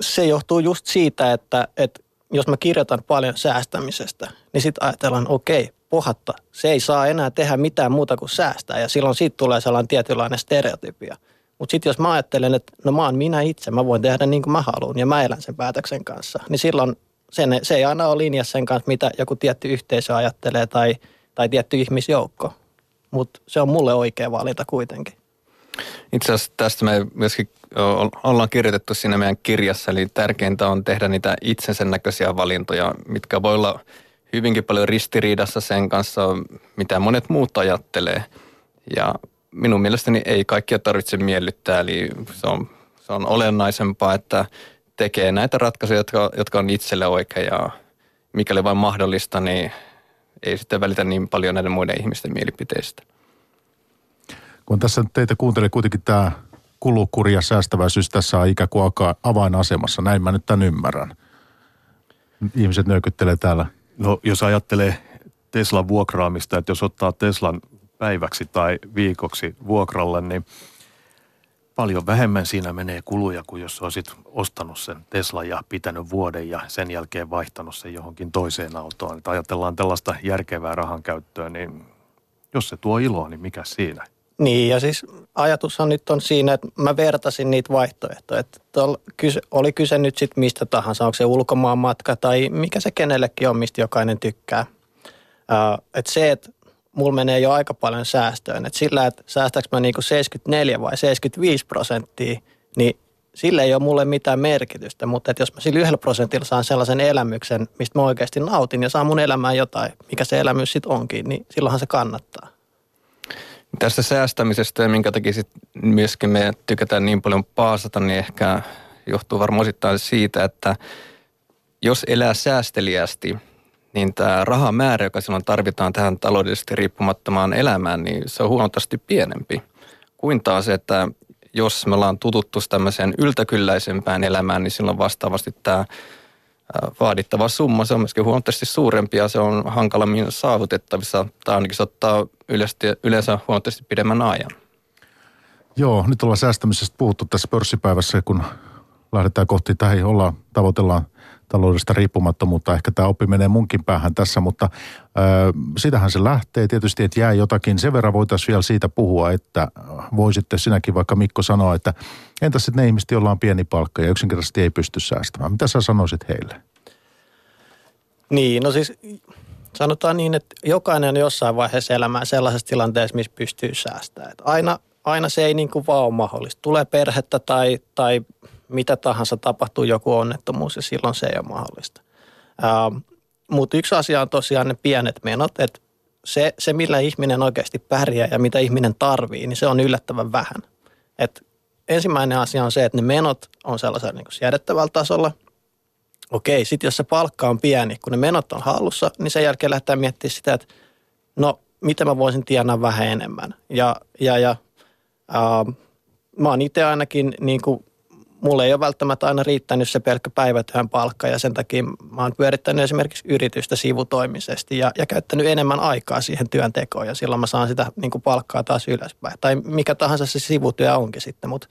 se johtuu just siitä, että, että jos mä kirjoitan paljon säästämisestä, niin sitten ajatellaan, okei, okay, pohatta, se ei saa enää tehdä mitään muuta kuin säästää ja silloin siitä tulee sellainen tietynlainen stereotypia. Mutta sitten jos mä ajattelen, että no mä oon minä itse, mä voin tehdä niin kuin mä haluan ja mä elän sen päätöksen kanssa, niin silloin sen, se ei aina ole linjassa sen kanssa, mitä joku tietty yhteisö ajattelee tai, tai tietty ihmisjoukko. Mutta se on mulle oikea valinta kuitenkin. Itse asiassa tästä me myöskin ollaan kirjoitettu siinä meidän kirjassa, eli tärkeintä on tehdä niitä itsensä näköisiä valintoja, mitkä voi olla hyvinkin paljon ristiriidassa sen kanssa, mitä monet muut ajattelee. Ja minun mielestäni ei kaikkia tarvitse miellyttää, eli se on, se on olennaisempaa, että tekee näitä ratkaisuja, jotka, jotka on itselle oikea ja mikäli vain mahdollista, niin ei sitten välitä niin paljon näiden muiden ihmisten mielipiteistä. Kun tässä teitä kuuntelee kuitenkin tämä kulukuri ja säästäväisyys tässä on ikään kuin avainasemassa. Näin mä nyt tämän ymmärrän. Ihmiset nyökyttelee täällä. No jos ajattelee Teslan vuokraamista, että jos ottaa Teslan päiväksi tai viikoksi vuokralle, niin paljon vähemmän siinä menee kuluja kuin jos olisit ostanut sen Tesla ja pitänyt vuoden ja sen jälkeen vaihtanut sen johonkin toiseen autoon. Että ajatellaan tällaista järkevää rahan käyttöä, niin jos se tuo iloa, niin mikä siinä? Niin ja siis ajatushan nyt on siinä, että mä vertasin niitä vaihtoehtoja. Että oli kyse nyt sitten mistä tahansa, onko se ulkomaan matka tai mikä se kenellekin on, mistä jokainen tykkää. Että se, että mulla menee jo aika paljon säästöön. Että sillä, että säästääkö mä niinku 74 vai 75 prosenttia, niin sillä ei ole mulle mitään merkitystä. Mutta että jos mä sillä yhdellä prosentilla saan sellaisen elämyksen, mistä mä oikeasti nautin ja saan mun elämään jotain, mikä se elämys sitten onkin, niin silloinhan se kannattaa. Tästä säästämisestä ja minkä takia sit myöskin me tykätään niin paljon paasata, niin ehkä johtuu varmaan osittain siitä, että jos elää säästeliästi, niin tämä rahamäärä, joka silloin tarvitaan tähän taloudellisesti riippumattomaan elämään, niin se on huomattavasti pienempi kuin taas, että jos me ollaan tututtu tämmöiseen yltäkylläisempään elämään, niin silloin vastaavasti tämä vaadittava summa, se on myöskin huomattavasti suurempi ja se on hankalammin saavutettavissa tai ainakin se ottaa yleensä huomattavasti pidemmän ajan. Joo, nyt ollaan säästämisestä puhuttu tässä pörssipäivässä, kun lähdetään kohti tai ollaan, tavoitellaan taloudellista riippumattomuutta. Ehkä tämä oppi menee munkin päähän tässä, mutta äh, sitähän se lähtee. Tietysti, että jää jotakin. Sen verran voitaisiin vielä siitä puhua, että voisitte sinäkin vaikka Mikko sanoa, että entäs sitten ne ihmiset, joilla on pieni palkka ja yksinkertaisesti ei pysty säästämään. Mitä sä sanoisit heille? Niin, no siis sanotaan niin, että jokainen on jossain vaiheessa elämää sellaisessa tilanteessa, missä pystyy säästämään. Aina, aina se ei niin kuin vaan ole mahdollista. Tulee perhettä tai, tai mitä tahansa tapahtuu joku onnettomuus ja silloin se ei ole mahdollista. Ähm, Mutta yksi asia on tosiaan ne pienet menot, että se, se, millä ihminen oikeasti pärjää ja mitä ihminen tarvii, niin se on yllättävän vähän. Et ensimmäinen asia on se, että ne menot on sellaisella niin siedettävällä tasolla. Okei, sitten jos se palkka on pieni, kun ne menot on hallussa, niin sen jälkeen lähtee miettimään sitä, että no miten mä voisin tienaa vähän enemmän. Ja, ja, ja äh, mä oon itse ainakin niin kuin mulle ei ole välttämättä aina riittänyt se pelkkä päivätyön palkka ja sen takia mä oon pyörittänyt esimerkiksi yritystä sivutoimisesti ja, ja käyttänyt enemmän aikaa siihen työntekoon ja silloin mä saan sitä niin kuin palkkaa taas ylöspäin. Tai mikä tahansa se sivutyö onkin sitten, mutta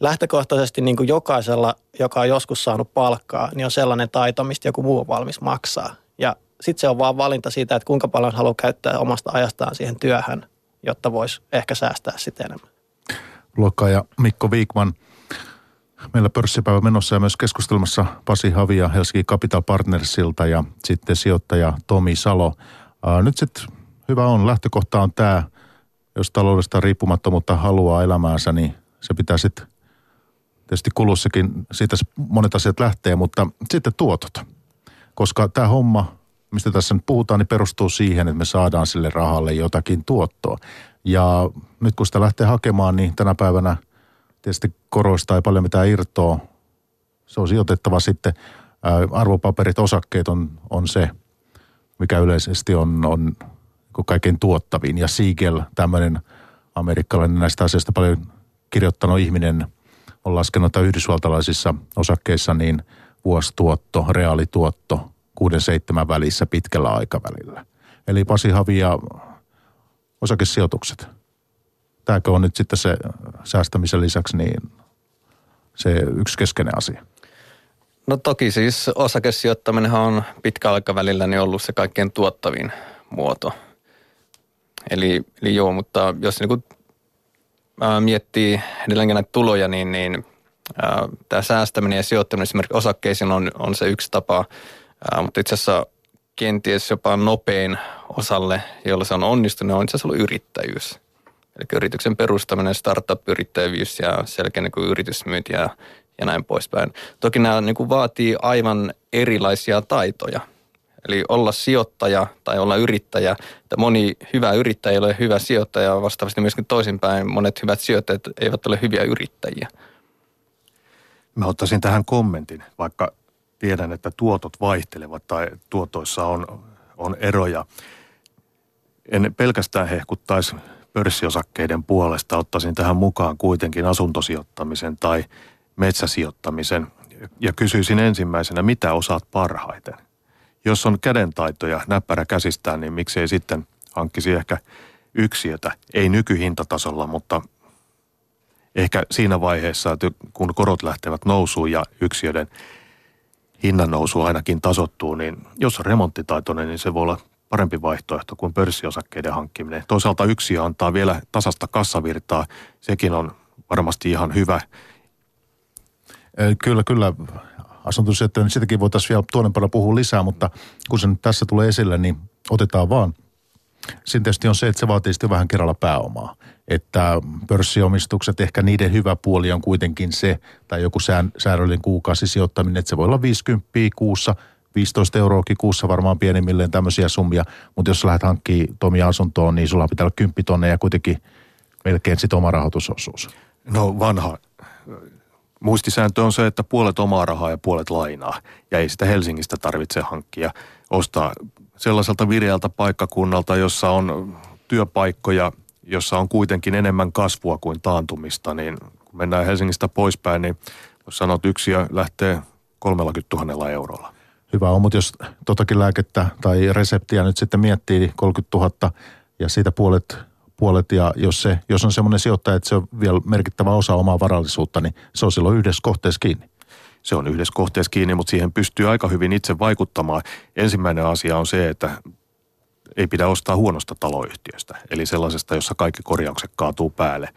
lähtökohtaisesti niin kuin jokaisella, joka on joskus saanut palkkaa, niin on sellainen taito, mistä joku muu on valmis maksaa. Ja sitten se on vaan valinta siitä, että kuinka paljon haluaa käyttää omasta ajastaan siihen työhön, jotta voisi ehkä säästää sitä enemmän. Luokka ja Mikko Viikman – meillä pörssipäivä menossa ja myös keskustelmassa Pasi Havia Helsinki Capital Partnersilta ja sitten sijoittaja Tomi Salo. nyt sitten hyvä on, lähtökohta on tämä, jos taloudesta riippumattomuutta haluaa elämäänsä, niin se pitää sitten tietysti kulussakin, siitä monet asiat lähtee, mutta sitten tuotot. Koska tämä homma, mistä tässä nyt puhutaan, niin perustuu siihen, että me saadaan sille rahalle jotakin tuottoa. Ja nyt kun sitä lähtee hakemaan, niin tänä päivänä – tietysti koroista ei paljon mitään irtoa. Se on sijoitettava sitten. Arvopaperit, osakkeet on, on se, mikä yleisesti on, on kaikkein tuottavin. Ja Siegel, tämmöinen amerikkalainen näistä asioista paljon kirjoittanut ihminen, on laskenut, että yhdysvaltalaisissa osakkeissa niin vuosituotto, reaalituotto 6-7 välissä pitkällä aikavälillä. Eli Pasi Havia osakesijoitukset – tämäkö on nyt sitten se säästämisen lisäksi niin se yksi keskeinen asia? No toki siis osakesijoittaminen on pitkällä aikavälillä niin ollut se kaikkein tuottavin muoto. Eli, eli joo, mutta jos niin ää, miettii edelleenkin näitä tuloja, niin, niin tämä säästäminen ja sijoittaminen esimerkiksi osakkeisiin on, on se yksi tapa, ää, mutta itse asiassa kenties jopa nopein osalle, jolla se on onnistunut, on itse asiassa ollut yrittäjyys. Eli yrityksen perustaminen, startup-yrittäjyys ja selkeä niin yritysmyynti ja, ja näin poispäin. Toki nämä niin kuin vaatii aivan erilaisia taitoja. Eli olla sijoittaja tai olla yrittäjä. Että moni hyvä yrittäjä ei ole hyvä sijoittaja, vastaavasti myöskin toisinpäin monet hyvät sijoittajat eivät ole hyviä yrittäjiä. Mä ottaisin tähän kommentin, vaikka tiedän, että tuotot vaihtelevat tai tuotoissa on, on eroja. En pelkästään hehkuttaisi pörssiosakkeiden puolesta ottaisin tähän mukaan kuitenkin asuntosijoittamisen tai metsäsijoittamisen ja kysyisin ensimmäisenä, mitä osaat parhaiten? Jos on kädentaitoja näppärä käsistään, niin miksei sitten hankkisi ehkä yksiötä, ei nykyhintatasolla, mutta ehkä siinä vaiheessa, että kun korot lähtevät nousuun ja yksiöiden hinnan nousu ainakin tasottuu, niin jos on remonttitaitoinen, niin se voi olla parempi vaihtoehto kuin pörssiosakkeiden hankkiminen. Toisaalta yksi antaa vielä tasasta kassavirtaa. Sekin on varmasti ihan hyvä. Kyllä, kyllä. Asuntosijoittajien, niin sitäkin voitaisiin vielä tuonnepana puhua lisää, mutta kun se nyt tässä tulee esille, niin otetaan vaan. Siinä tietysti on se, että se vaatii sitten vähän kerralla pääomaa. Että pörssiomistukset, ehkä niiden hyvä puoli on kuitenkin se, tai joku säännöllinen kuukausisijoittaminen, että se voi olla 50 kuussa – 15 euroakin kuussa varmaan pienimmilleen tämmöisiä summia, mutta jos lähdet hankkimaan Tomi asuntoon, niin sulla pitää olla 10 tonne ja kuitenkin melkein sit oma rahoitusosuus. No vanha muistisääntö on se, että puolet omaa rahaa ja puolet lainaa. Ja ei sitä Helsingistä tarvitse hankkia. Ostaa sellaiselta vireältä paikkakunnalta, jossa on työpaikkoja, jossa on kuitenkin enemmän kasvua kuin taantumista, niin kun mennään Helsingistä poispäin, niin jos sanot yksiä lähtee 30 000 eurolla hyvä on, mutta jos totakin lääkettä tai reseptiä nyt sitten miettii, niin 30 000 ja siitä puolet, puolet ja jos, se, jos on semmoinen sijoittaja, että se on vielä merkittävä osa omaa varallisuutta, niin se on silloin yhdessä kohteessa kiinni. Se on yhdessä kohteessa kiinni, mutta siihen pystyy aika hyvin itse vaikuttamaan. Ensimmäinen asia on se, että ei pidä ostaa huonosta taloyhtiöstä, eli sellaisesta, jossa kaikki korjaukset kaatuu päälle.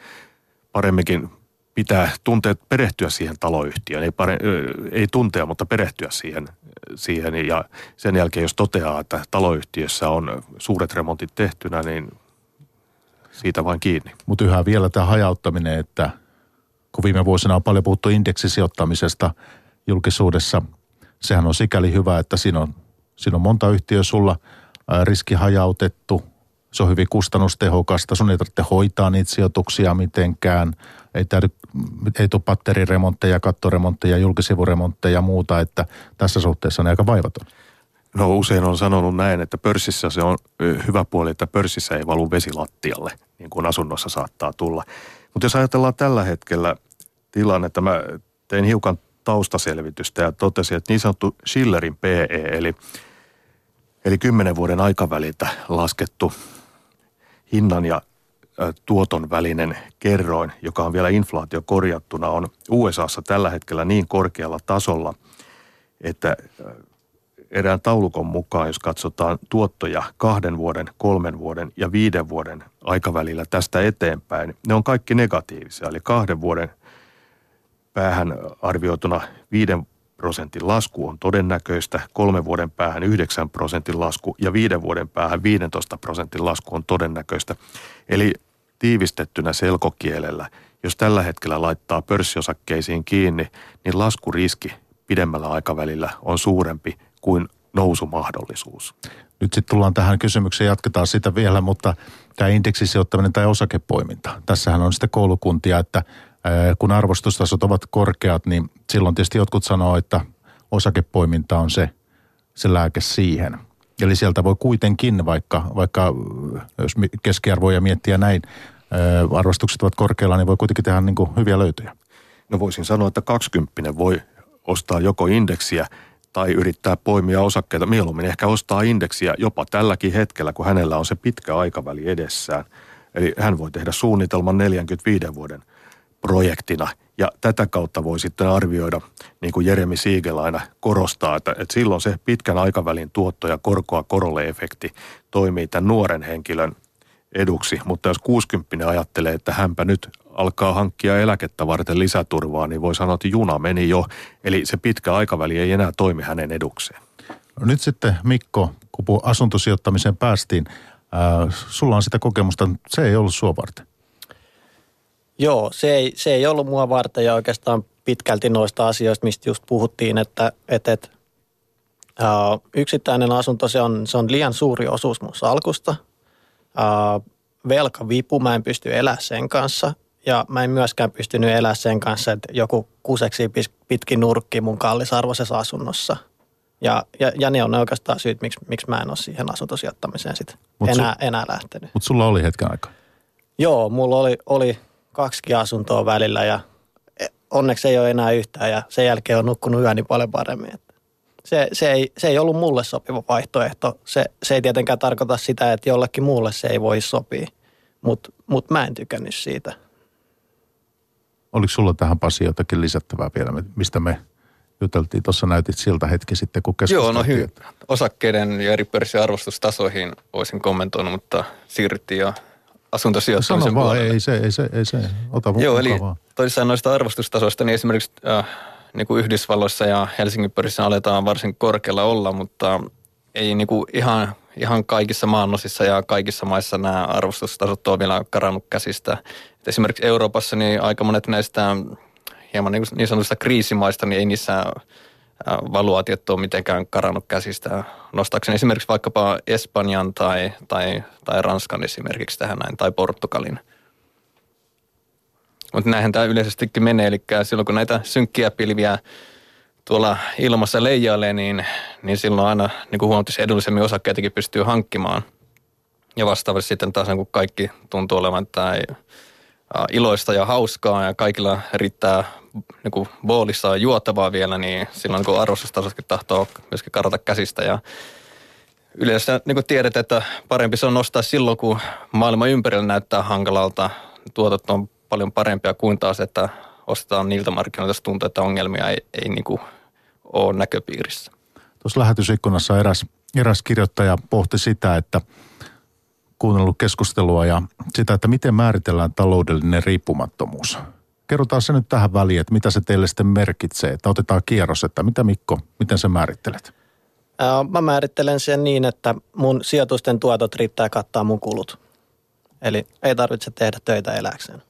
Paremminkin pitää tuntea, perehtyä siihen taloyhtiöön. Ei, pare, ei tuntea, mutta perehtyä siihen, siihen. Ja sen jälkeen, jos toteaa, että taloyhtiössä on suuret remontit tehtynä, niin siitä vain kiinni. Mutta yhä vielä tämä hajauttaminen, että kun viime vuosina on paljon puhuttu indeksisijoittamisesta julkisuudessa, sehän on sikäli hyvä, että siinä on, siinä on monta yhtiöä sulla, riski hajautettu, se on hyvin kustannustehokasta, sun ei tarvitse hoitaa niitä sijoituksia mitenkään – ei, ei tule patteriremontteja, kattoremontteja, julkisivuremontteja ja muuta, että tässä suhteessa on aika vaivaton. No usein on sanonut näin, että pörssissä se on hyvä puoli, että pörssissä ei valu vesilattialle, niin kuin asunnossa saattaa tulla. Mutta jos ajatellaan tällä hetkellä tilannetta, mä tein hiukan taustaselvitystä ja totesin, että niin sanottu Schillerin PE, eli, eli 10 vuoden aikaväliltä laskettu hinnan ja tuoton välinen kerroin, joka on vielä inflaatio korjattuna, on USAssa tällä hetkellä niin korkealla tasolla, että erään taulukon mukaan, jos katsotaan tuottoja kahden vuoden, kolmen vuoden ja viiden vuoden aikavälillä tästä eteenpäin, ne on kaikki negatiivisia. Eli kahden vuoden päähän arvioituna viiden prosentin lasku on todennäköistä, kolmen vuoden päähän 9 prosentin lasku ja viiden vuoden päähän 15 prosentin lasku on todennäköistä. Eli tiivistettynä selkokielellä, jos tällä hetkellä laittaa pörssiosakkeisiin kiinni, niin laskuriski pidemmällä aikavälillä on suurempi kuin nousumahdollisuus. Nyt sitten tullaan tähän kysymykseen, jatketaan sitä vielä, mutta tämä indeksisijoittaminen tai osakepoiminta. Tässähän on sitten koulukuntia, että kun arvostustasot ovat korkeat, niin silloin tietysti jotkut sanoo, että osakepoiminta on se, se lääke siihen. Eli sieltä voi kuitenkin, vaikka, vaikka jos keskiarvoja miettiä näin, arvostukset ovat korkealla, niin voi kuitenkin tehdä niin kuin hyviä löytöjä. No voisin sanoa, että 20 voi ostaa joko indeksiä tai yrittää poimia osakkeita. Mieluummin ehkä ostaa indeksiä jopa tälläkin hetkellä, kun hänellä on se pitkä aikaväli edessään. Eli hän voi tehdä suunnitelman 45 vuoden projektina. Ja tätä kautta voi sitten arvioida, niin kuin Jeremi Siegel aina korostaa, että, että silloin se pitkän aikavälin tuotto ja korkoa korolle efekti toimii tämän nuoren henkilön eduksi. Mutta jos 60 ajattelee, että hänpä nyt alkaa hankkia eläkettä varten lisäturvaa, niin voi sanoa, että juna meni jo. Eli se pitkä aikaväli ei enää toimi hänen edukseen. No nyt sitten Mikko, kun asuntosijoittamiseen päästiin, ää, sulla on sitä kokemusta, se ei ollut sua varten. Joo, se ei, se ei ollut mua varten ja oikeastaan pitkälti noista asioista, mistä just puhuttiin, että, että, että ää, yksittäinen asunto, se on, se on liian suuri osuus mun salkusta. Ää, velkavipu, mä en pysty elämään sen kanssa ja mä en myöskään pystynyt elämään sen kanssa, että joku kuseksi pitkin nurkki mun kallisarvoisessa asunnossa. Ja, ja, ja ne on oikeastaan syyt, miksi, miksi mä en ole siihen asuntosijoittamiseen sit enää, su- enää lähtenyt. Mutta sulla oli hetken aika. Joo, mulla oli, oli kaksi asuntoa välillä ja onneksi ei ole enää yhtään ja sen jälkeen on nukkunut yöni paljon paremmin. Se, se, ei, se ei ollut mulle sopiva vaihtoehto. Se, se ei tietenkään tarkoita sitä, että jollekin muulle se ei voi sopia, mutta mut mä en tykännyt siitä. Oliko sulla tähän Pasi jotakin lisättävää vielä, mistä me juteltiin? Tuossa näytit siltä hetki sitten, kun Joo, no hyvä. Osakkeiden ja eri pörssiarvostustasoihin olisin kommentoinut, mutta siirryttiin jo asuntosijoittamisen Sano vaan, ei se, ei se, ei se. Ota Joo, eli toisaalta noista arvostustasoista, niin esimerkiksi äh, niin kuin Yhdysvalloissa ja Helsingin pörissä aletaan varsin korkealla olla, mutta ei niin kuin ihan, ihan kaikissa maanosissa ja kaikissa maissa nämä arvostustasot on vielä karannut käsistä. Et esimerkiksi Euroopassa niin aika monet näistä hieman niin, niin sanotusta kriisimaista, niin ei niissä valuaatiot ole mitenkään karannut käsistä. Nostaakseni esimerkiksi vaikkapa Espanjan tai, tai, tai Ranskan esimerkiksi tähän näin, tai Portugalin. Mutta näinhän tämä yleisestikin menee, eli silloin kun näitä synkkiä pilviä tuolla ilmassa leijailee, niin, niin silloin aina niin kuin huomattavasti edullisemmin osakkeitakin pystyy hankkimaan. Ja vastaavasti sitten taas kun kaikki tuntuu olevan tai iloista ja hauskaa ja kaikilla riittää niin kuin boolissa juotavaa vielä, niin silloin kun arvostustasotkin tahtoo myöskin karata käsistä ja yleensä niin kuin tiedät, että parempi se on nostaa silloin, kun maailma ympärillä näyttää hankalalta. Tuotot on paljon parempia kuin taas, että ostetaan niiltä markkinoilta, jos tuntuu, että ongelmia ei, ei niin kuin ole näköpiirissä. Tuossa lähetysikkunassa eräs, eräs kirjoittaja pohti sitä, että kuunnellut keskustelua ja sitä, että miten määritellään taloudellinen riippumattomuus. Kerrotaan se nyt tähän väliin, että mitä se teille sitten merkitsee. Että otetaan kierros, että mitä Mikko, miten sä määrittelet? Mä määrittelen sen niin, että mun sijoitusten tuotot riittää kattaa mun kulut. Eli ei tarvitse tehdä töitä eläkseen.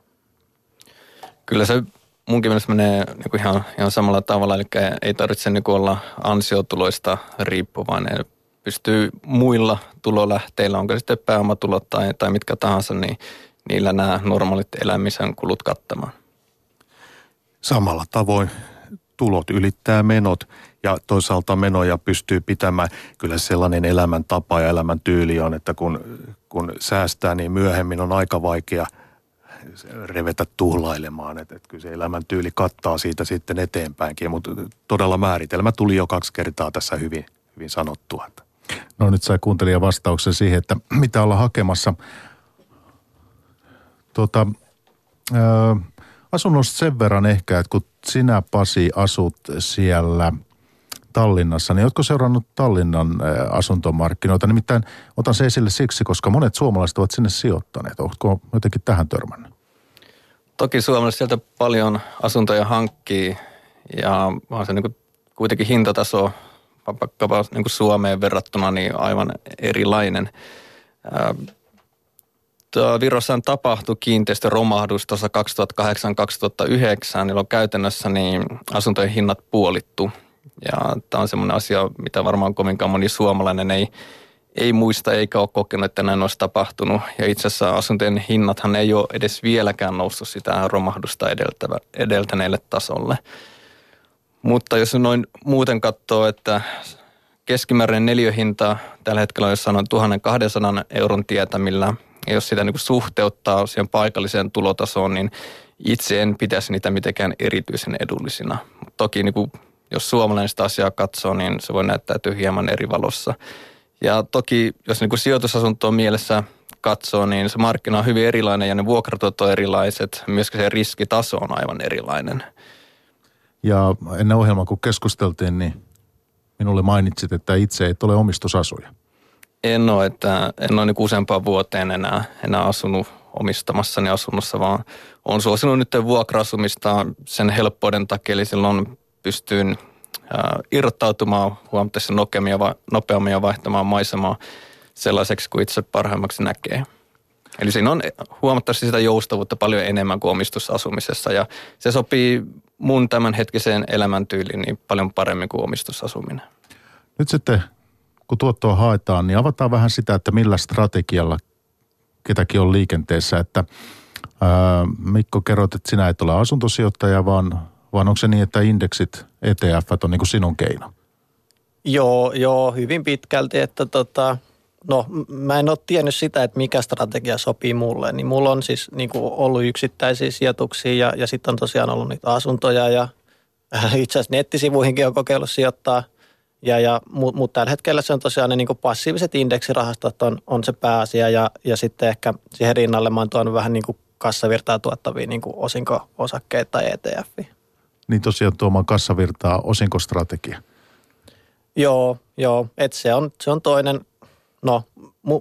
Kyllä se munkin mielestä menee niin kuin ihan, ihan samalla tavalla, eli ei tarvitse niin kuin olla ansiotuloista riippuvainen. Pystyy muilla tulolähteillä, onko sitten pääomatulot tai, tai mitkä tahansa, niin niillä nämä normaalit elämisen kulut kattamaan. Samalla tavoin tulot ylittää menot ja toisaalta menoja pystyy pitämään. Kyllä sellainen elämäntapa ja elämäntyyli on, että kun, kun säästää, niin myöhemmin on aika vaikea revetä tuhlailemaan. Että, että kyllä se elämäntyyli kattaa siitä sitten eteenpäinkin, mutta todella määritelmä tuli jo kaksi kertaa tässä hyvin, hyvin sanottua. No nyt sai kuuntelija vastauksen siihen, että mitä ollaan hakemassa. Tuota, ää, asunnosta sen verran ehkä, että kun sinä Pasi asut siellä Tallinnassa, niin oletko seurannut Tallinnan asuntomarkkinoita? Nimittäin otan se esille siksi, koska monet suomalaiset ovat sinne sijoittaneet. Oletko jotenkin tähän törmännyt? Toki suomalaiset sieltä paljon asuntoja hankkii ja on se niin kuin kuitenkin hintataso vaikkapa niin Suomeen verrattuna niin aivan erilainen. Virossahan tapahtui kiinteistöromahdus tuossa 2008-2009, on käytännössä niin asuntojen hinnat puolittu. Ja tämä on semmoinen asia, mitä varmaan kovinkaan moni suomalainen ei, ei muista eikä ole kokenut, että näin olisi tapahtunut. Ja itse asiassa asuntojen hinnathan ei ole edes vieläkään noussut sitä romahdusta edeltävä, edeltäneelle tasolle. Mutta jos noin muuten katsoo, että keskimääräinen neliöhinta tällä hetkellä on jossain noin 1200 euron tietämillä – ja jos sitä niin suhteuttaa siihen paikalliseen tulotasoon, niin itse en pitäisi niitä mitenkään erityisen edullisina. Toki niin kuin, jos suomalainen sitä asiaa katsoo, niin se voi näyttäytyä hieman eri valossa. Ja toki, jos niin sijoitusasuntoa mielessä katsoo, niin se markkina on hyvin erilainen ja ne vuokratuot on erilaiset. Myöskin se riskitaso on aivan erilainen. Ja ennen ohjelmaa, kun keskusteltiin, niin minulle mainitsit, että itse et ole omistusasuja. En ole, että en ole niin useampaan vuoteen enää, enää asunut omistamassani asunnossa, vaan olen suosinut nyt vuokra-asumista sen helppouden takia, eli silloin pystyn irrottautumaan huomattavasti nopeammin ja vaihtamaan maisemaa sellaiseksi kuin itse parhaimmaksi näkee. Eli siinä on huomattavasti sitä joustavuutta paljon enemmän kuin omistusasumisessa ja se sopii mun tämänhetkiseen elämäntyyliin niin paljon paremmin kuin omistusasuminen. Nyt sitten kun tuottoa haetaan, niin avataan vähän sitä, että millä strategialla ketäkin on liikenteessä. Että ää, Mikko, kerrot, että sinä et ole asuntosijoittaja, vaan, vaan onko se niin, että indeksit, ETF on niin kuin sinun keino? Joo, joo, hyvin pitkälti, että tota, no mä en ole tiennyt sitä, että mikä strategia sopii mulle. Niin mulla on siis niin kuin ollut yksittäisiä sijoituksia ja, ja sitten on tosiaan ollut niitä asuntoja ja itse asiassa nettisivuihinkin on kokeillut sijoittaa – ja, ja, Mutta mut tällä hetkellä se on tosiaan ne niin passiiviset indeksirahastot on, on se pääasia ja, ja sitten ehkä siihen rinnalle mä oon tuonut vähän niin kuin kassavirtaa tuottavia niin kuin osinko-osakkeita tai ETF. Niin tosiaan tuomaan kassavirtaa osinkostrategia. Joo, joo. että se, on, se on toinen. No,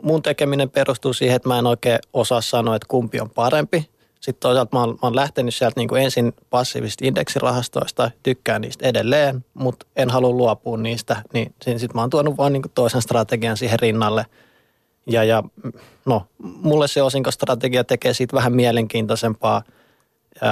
mun tekeminen perustuu siihen, että mä en oikein osaa sanoa, että kumpi on parempi. Sitten toisaalta mä oon, mä oon lähtenyt sieltä niin kuin ensin passiivisista indeksirahastoista, tykkään niistä edelleen, mutta en halua luopua niistä, niin sitten mä oon tuonut vaan niin kuin toisen strategian siihen rinnalle. Ja, ja no, mulle se osinkostrategia tekee siitä vähän mielenkiintoisempaa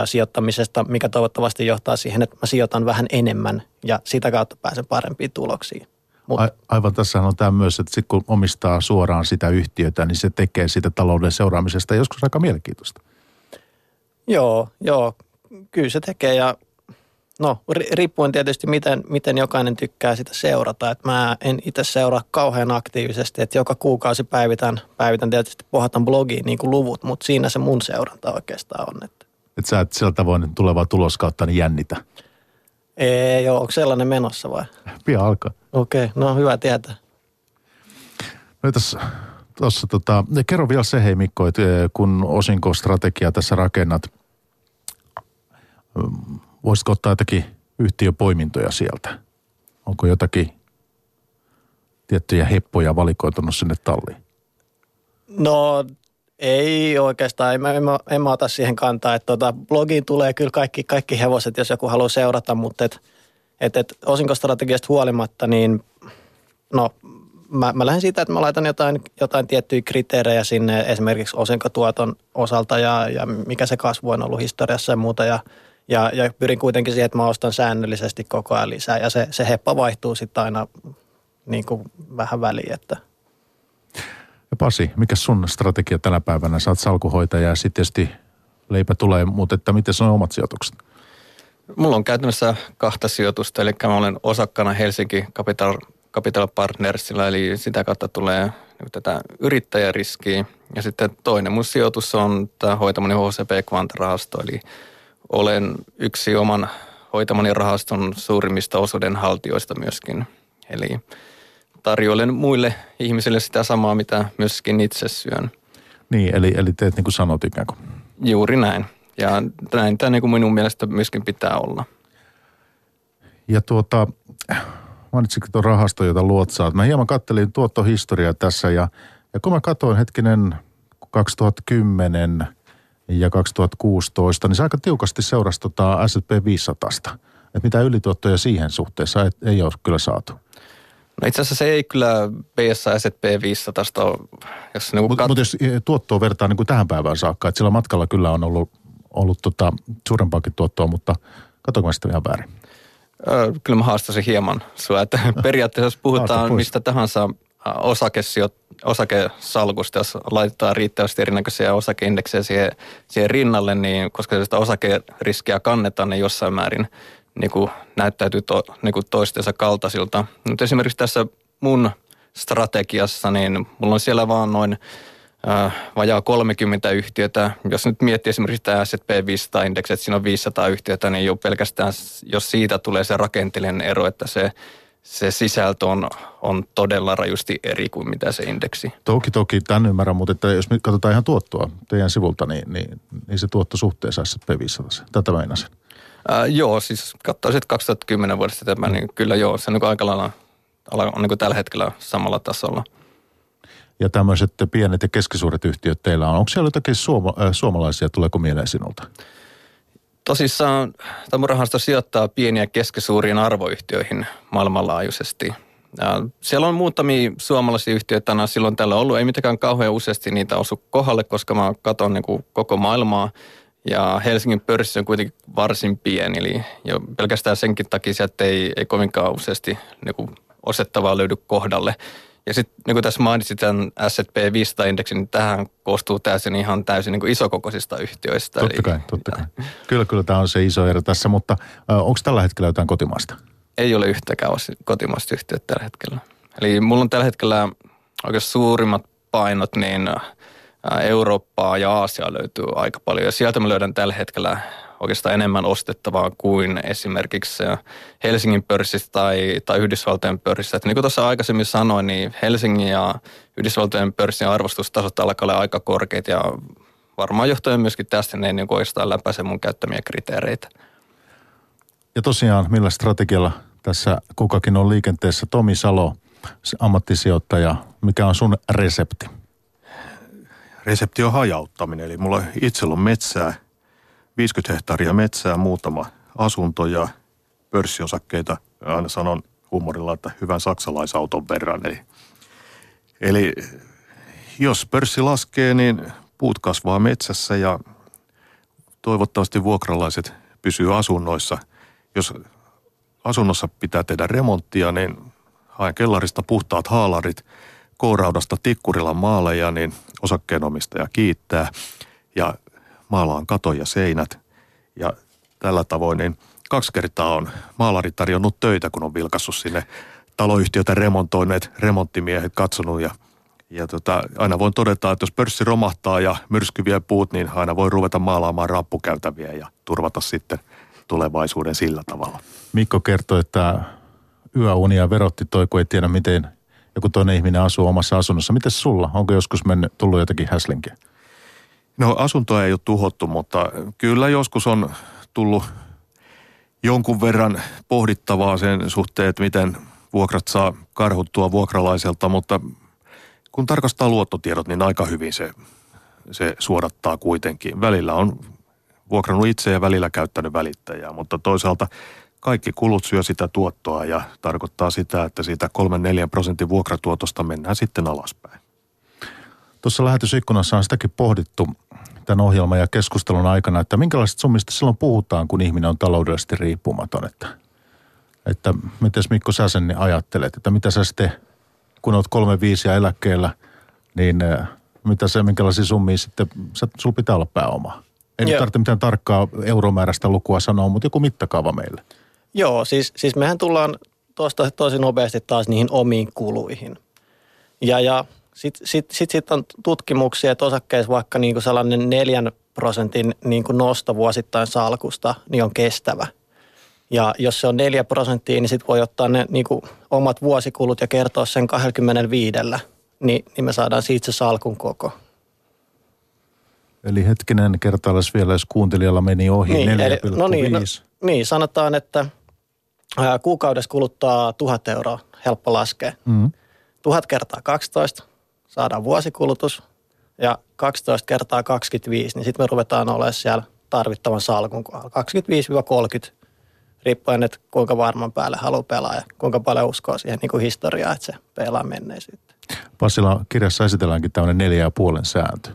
sijoittamisesta, mikä toivottavasti johtaa siihen, että mä sijoitan vähän enemmän ja sitä kautta pääsen parempiin tuloksiin. Mut. A, aivan tässä on tämä myös, että sit kun omistaa suoraan sitä yhtiötä, niin se tekee sitä talouden seuraamisesta joskus aika mielenkiintoista. Joo, joo, kyllä se tekee ja no riippuen tietysti miten, miten jokainen tykkää sitä seurata. Et mä en itse seuraa kauhean aktiivisesti, että joka kuukausi päivitän, päivitän tietysti pohjatan blogiin niin kuin luvut, mutta siinä se mun seuranta oikeastaan on. Että et sä et sillä tavoin tulevaa tuloskautta niin jännitä? Ei joo, onko sellainen menossa vai? Pian alkaa. Okei, okay, no hyvä tietää. No tässä tuossa tota, kerro vielä se hei Mikko, että eh, kun osinkostrategia tässä rakennat, voisitko ottaa jotakin yhtiöpoimintoja sieltä? Onko jotakin tiettyjä heppoja valikoitunut sinne talliin? No ei oikeastaan, en mä, en mä, en mä ota siihen kantaa. Että tota, blogiin tulee kyllä kaikki, kaikki hevoset, jos joku haluaa seurata, mutta et, et, et osinkostrategiasta huolimatta, niin no mä, mä lähden siitä, että mä laitan jotain, jotain tiettyjä kriteerejä sinne esimerkiksi osinkotuoton osalta ja, ja mikä se kasvu on ollut historiassa ja muuta. Ja, ja, ja pyrin kuitenkin siihen, että mä ostan säännöllisesti koko ajan lisää ja se, se heppa vaihtuu sitten aina niin kuin vähän väliin. Että. Ja Pasi, mikä sun strategia tänä päivänä? Sä oot salkuhoitaja ja sitten tietysti leipä tulee, mutta että miten on omat sijoitukset? Mulla on käytännössä kahta sijoitusta, eli mä olen osakkana Helsinki Capital, Capital Partnersilla, eli sitä kautta tulee niin tätä yrittäjäriskiä. Ja sitten toinen mun sijoitus on tämä hoitamani HCP Quant-rahasto, eli olen yksi oman hoitamani rahaston suurimmista osuudenhaltijoista myöskin. Eli tarjoilen muille ihmisille sitä samaa, mitä myöskin itse syön. Niin, eli, eli teet niin kuin sanot ikään kuin. Juuri näin. Ja näin tämä niin kuin minun mielestä myöskin pitää olla. Ja tuota, mainitsitko tuon rahasto, jota luotsaat. Mä hieman kattelin tuottohistoriaa tässä ja, ja kun mä katsoin hetkinen 2010 ja 2016, niin se aika tiukasti seurasi tota S&P 500. Että mitä ylituottoja siihen suhteessa ei, ei ole kyllä saatu. No itse asiassa se ei kyllä BSA S&P 500 jos niin Mutta kat... mut jos tuottoa vertaa niin kuin tähän päivään saakka, että sillä matkalla kyllä on ollut, ollut tota suurempaakin tuottoa, mutta katsoinko mä sitä ihan väärin? Öö, kyllä mä haastasin hieman sua, että periaatteessa jos puhutaan mistä tahansa osakesalkusta, jos laitetaan riittävästi erinäköisiä osakeindeksejä siihen, siihen rinnalle, niin koska sitä osakeriskiä kannetaan, niin jossain määrin niin kuin näyttäytyy to, niin kuin toistensa kaltaisilta. Mutta esimerkiksi tässä mun strategiassa, niin mulla on siellä vaan noin äh, vajaa 30 yhtiötä. Jos nyt miettii esimerkiksi tämä S&P 500 indeksi, että siinä on 500 yhtiötä, niin jo pelkästään, jos siitä tulee se rakenteellinen ero, että se se sisältö on, on todella rajusti eri kuin mitä se indeksi. Toki, toki, tämän ymmärrän, mutta että jos me katsotaan ihan tuottoa teidän sivulta, niin, niin, niin se tuotto suhteessa S&P 500, tätä meinasin. Ää, joo, siis katsoisin 2010 vuodesta mm. niin kyllä joo, se on niin aika lailla on niin tällä hetkellä samalla tasolla. Ja tämmöiset pienet ja keskisuuret yhtiöt teillä on. Onko siellä jotakin suoma, äh, suomalaisia, tuleeko mieleen sinulta? Tosissaan tämä rahasto sijoittaa pieniä keskisuuriin arvoyhtiöihin maailmanlaajuisesti. Siellä on muutamia suomalaisia yhtiöitä tänään silloin tällä ollut. Ei mitenkään kauhean useasti niitä osu kohdalle, koska mä katson niin koko maailmaa – ja Helsingin pörssi on kuitenkin varsin pieni, eli jo pelkästään senkin takia sieltä ei, ei kovinkaan useasti niin kuin osettavaa löydy kohdalle. Ja sitten niin kuin tässä mainitsit tämän S&P 500-indeksin, niin tähän koostuu täysin ihan täysin niin kuin isokokoisista yhtiöistä. Totta eli, kai, totta kai. Kyllä, kyllä tämä on se iso ero tässä, mutta onko tällä hetkellä jotain kotimaista? Ei ole yhtäkään kotimaista yhtiötä tällä hetkellä. Eli mulla on tällä hetkellä oikeastaan suurimmat painot, niin – Eurooppaa ja Aasiaa löytyy aika paljon. Ja sieltä mä löydän tällä hetkellä oikeastaan enemmän ostettavaa kuin esimerkiksi Helsingin pörssistä tai, tai Yhdysvaltojen pörssistä. Että niin kuin tuossa aikaisemmin sanoin, niin Helsingin ja Yhdysvaltojen pörssin arvostustasot alkaa olla aika korkeat ja varmaan johtuen myöskin tästä ne ei niin oikeastaan läpäise mun käyttämiä kriteereitä. Ja tosiaan, millä strategialla tässä kukakin on liikenteessä? Tomi Salo, ammattisijoittaja, mikä on sun resepti? resepti on hajauttaminen. Eli mulla itsellä on metsää, 50 hehtaaria metsää, muutama asunto ja pörssiosakkeita. Aina sanon huumorilla, että hyvän saksalaisauton verran. Eli, eli jos pörssi laskee, niin puut kasvaa metsässä ja toivottavasti vuokralaiset pysyy asunnoissa. Jos asunnossa pitää tehdä remonttia, niin haen kellarista puhtaat haalarit – K-raudasta Tikkurilan maaleja, niin osakkeenomistaja kiittää ja maalaan kato ja seinät. Ja tällä tavoin niin kaksi kertaa on maalari tarjonnut töitä, kun on vilkassut sinne taloyhtiötä remontoineet remonttimiehet katsonut ja ja tota, aina voin todeta, että jos pörssi romahtaa ja myrsky vie puut, niin aina voi ruveta maalaamaan rappukäytäviä ja turvata sitten tulevaisuuden sillä tavalla. Mikko kertoi, että yöunia verotti toi, kun ei tiedä miten joku toinen ihminen asuu omassa asunnossa. Miten sulla? Onko joskus mennyt, tullut jotakin häslinkiä? No asuntoa ei ole tuhottu, mutta kyllä joskus on tullut jonkun verran pohdittavaa sen suhteen, että miten vuokrat saa karhuttua vuokralaiselta, mutta kun tarkastaa luottotiedot, niin aika hyvin se, se suodattaa kuitenkin. Välillä on vuokrannut itse ja välillä käyttänyt välittäjää, mutta toisaalta kaikki kulut syö sitä tuottoa ja tarkoittaa sitä, että siitä 3-4 prosentin vuokratuotosta mennään sitten alaspäin. Tuossa lähetysikkunassa on sitäkin pohdittu tämän ohjelman ja keskustelun aikana, että minkälaisista summista silloin puhutaan, kun ihminen on taloudellisesti riippumaton. Että, että miten Mikko sä sen ajattelet, että mitä sä sitten, kun oot kolme viisiä eläkkeellä, niin mitä se, minkälaisia summia sitten, sulla pitää olla pääomaa? Ei nyt Joo. tarvitse mitään tarkkaa euromääräistä lukua sanoa, mutta joku mittakaava meille. Joo, siis, siis mehän tullaan tuosta tosi nopeasti taas niihin omiin kuluihin. Ja, ja sitten sit, sit, sit on tutkimuksia, että osakkeissa vaikka niinku sellainen neljän prosentin niinku nosto vuosittain salkusta niin on kestävä. Ja jos se on 4 prosenttia, niin sitten voi ottaa ne niinku omat vuosikulut ja kertoa sen 25, niin, niin me saadaan siitä se salkun koko. Eli hetkinen kertaalles vielä, jos kuuntelijalla meni ohi Niin, 4,5. eli- no niin, no, niin, sanotaan, että ää, kuukaudessa kuluttaa 1000 euroa, helppo laskea. mm. 1000 kertaa 12 saadaan vuosikulutus ja 12 kertaa 25, niin sitten me ruvetaan olemaan siellä tarvittavan salkun kohdalla. 25-30, riippuen, että kuinka varman päälle haluaa pelaa ja kuinka paljon uskoo siihen niin kuin historiaan, että se pelaa menneisyyttä. Passila kirjassa esitelläänkin tämmöinen neljä ja puolen sääntö.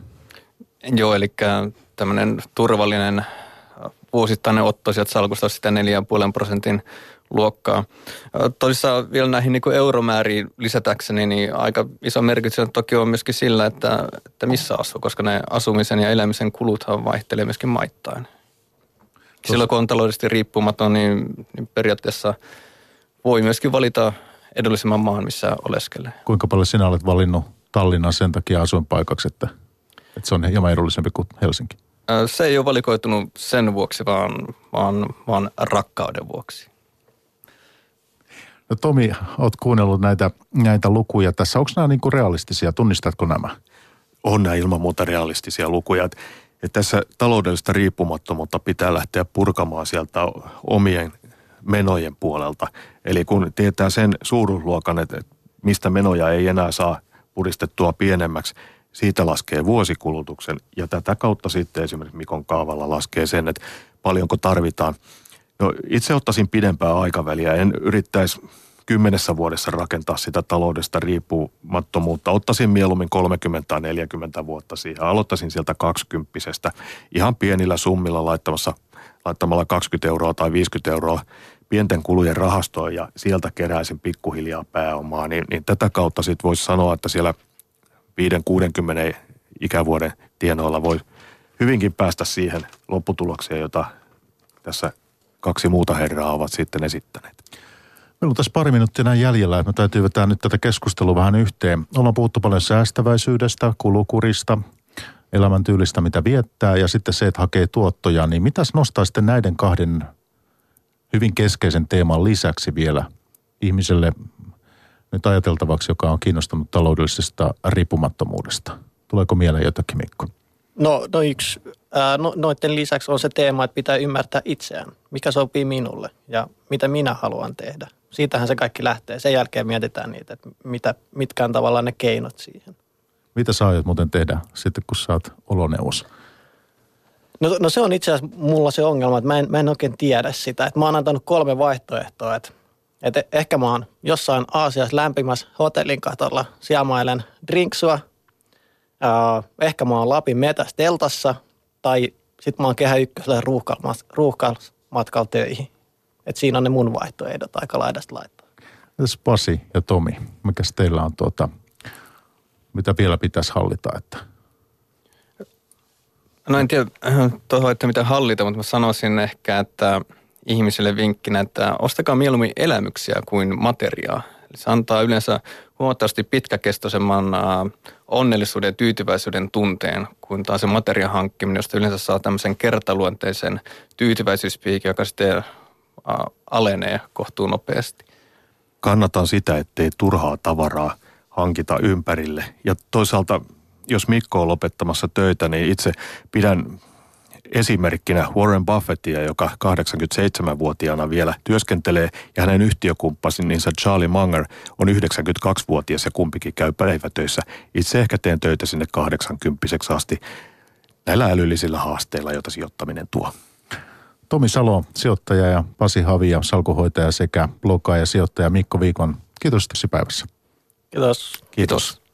Joo, eli tämmöinen turvallinen vuosittainen otto sieltä salkusta sitä 4,5 prosentin luokkaa. Toisaalta vielä näihin niin euromääriin lisätäkseni, niin aika iso merkitys toki on myöskin sillä, että, että missä asuu, koska ne asumisen ja elämisen kuluthan vaihtelee myöskin maittain. Silloin kun on taloudellisesti riippumaton, niin, niin periaatteessa voi myöskin valita edullisemman maan, missä oleskelee. Kuinka paljon sinä olet valinnut Tallinnan sen takia asuinpaikaksi, että, että se on hieman edullisempi kuin Helsinki? Se ei ole valikoitunut sen vuoksi, vaan, vaan, vaan rakkauden vuoksi. No Tomi, oot kuunnellut näitä, näitä lukuja tässä. Onko nämä niin kuin realistisia? Tunnistatko nämä? On nämä ilman muuta realistisia lukuja. Että että tässä taloudellista riippumattomuutta pitää lähteä purkamaan sieltä omien menojen puolelta. Eli kun tietää sen suuruusluokan, että että mistä menoja ei enää saa puristettua pienemmäksi, siitä laskee vuosikulutuksen ja tätä kautta sitten esimerkiksi Mikon kaavalla laskee sen, että paljonko tarvitaan. No itse ottaisin pidempää aikaväliä, en yrittäisi kymmenessä vuodessa rakentaa sitä taloudesta riippumattomuutta. Ottaisin mieluummin 30 tai 40 vuotta siihen. Aloittaisin sieltä 20 ihan pienillä summilla laittamassa, laittamalla 20 euroa tai 50 euroa pienten kulujen rahastoon ja sieltä keräisin pikkuhiljaa pääomaa, niin, niin tätä kautta sitten voisi sanoa, että siellä 5-60 ikävuoden tienoilla voi hyvinkin päästä siihen lopputulokseen, jota tässä kaksi muuta herraa ovat sitten esittäneet. Meillä on tässä pari minuuttia näin jäljellä, että me täytyy vetää nyt tätä keskustelua vähän yhteen. Ollaan puhuttu paljon säästäväisyydestä, kulukurista, elämäntyylistä, mitä viettää ja sitten se, että hakee tuottoja. Niin mitäs nostaa sitten näiden kahden hyvin keskeisen teeman lisäksi vielä ihmiselle nyt ajateltavaksi, joka on kiinnostunut taloudellisesta riippumattomuudesta? Tuleeko mieleen jotakin, Mikko? No, no yksi, ää, no, noiden lisäksi on se teema, että pitää ymmärtää itseään, mikä sopii minulle ja mitä minä haluan tehdä. Siitähän se kaikki lähtee. Sen jälkeen mietitään niitä, että mitä, mitkä on tavallaan ne keinot siihen. Mitä sä aiot muuten tehdä sitten, kun sä oot oloneuvos? No, no se on itse asiassa mulla se ongelma, että mä en, mä en oikein tiedä sitä. Että mä oon antanut kolme vaihtoehtoa, että, että ehkä mä oon jossain Aasiassa lämpimässä hotellin katolla, siamailen drinksua. Ää, ehkä mä oon Lapin metässä teltassa tai sit mä oon Kehä Ykkösellä ruuhkamatkalla töihin. Että siinä on ne mun vaihtoehdot aika laidasta laittaa. Entäs Pasi ja Tomi, mikäs teillä on tuota, mitä vielä pitäisi hallita, että No en tiedä tuohon, että mitä hallita, mutta mä sanoisin ehkä, että ihmisille vinkkinä, että ostakaa mieluummin elämyksiä kuin materiaa. Eli se antaa yleensä huomattavasti pitkäkestoisemman onnellisuuden ja tyytyväisyyden tunteen kuin taas se materian hankkiminen, josta yleensä saa tämmöisen kertaluonteisen tyytyväisyyspiikin, joka sitten alenee kohtuun nopeasti. kannatan sitä, ettei turhaa tavaraa hankita ympärille. Ja toisaalta, jos Mikko on lopettamassa töitä, niin itse pidän esimerkkinä Warren Buffettia, joka 87-vuotiaana vielä työskentelee, ja hänen yhtiökumppaninsa Charlie Munger on 92-vuotias ja kumpikin käy päivätöissä. Itse ehkä teen töitä sinne 80 asti näillä älyllisillä haasteilla, joita sijoittaminen tuo. Tomi Salo, sijoittaja ja Pasi Havia, salkuhoitaja sekä bloggaaja ja sijoittaja Mikko Viikon. Kiitos tässä päivässä. Kiitos. Kiitos.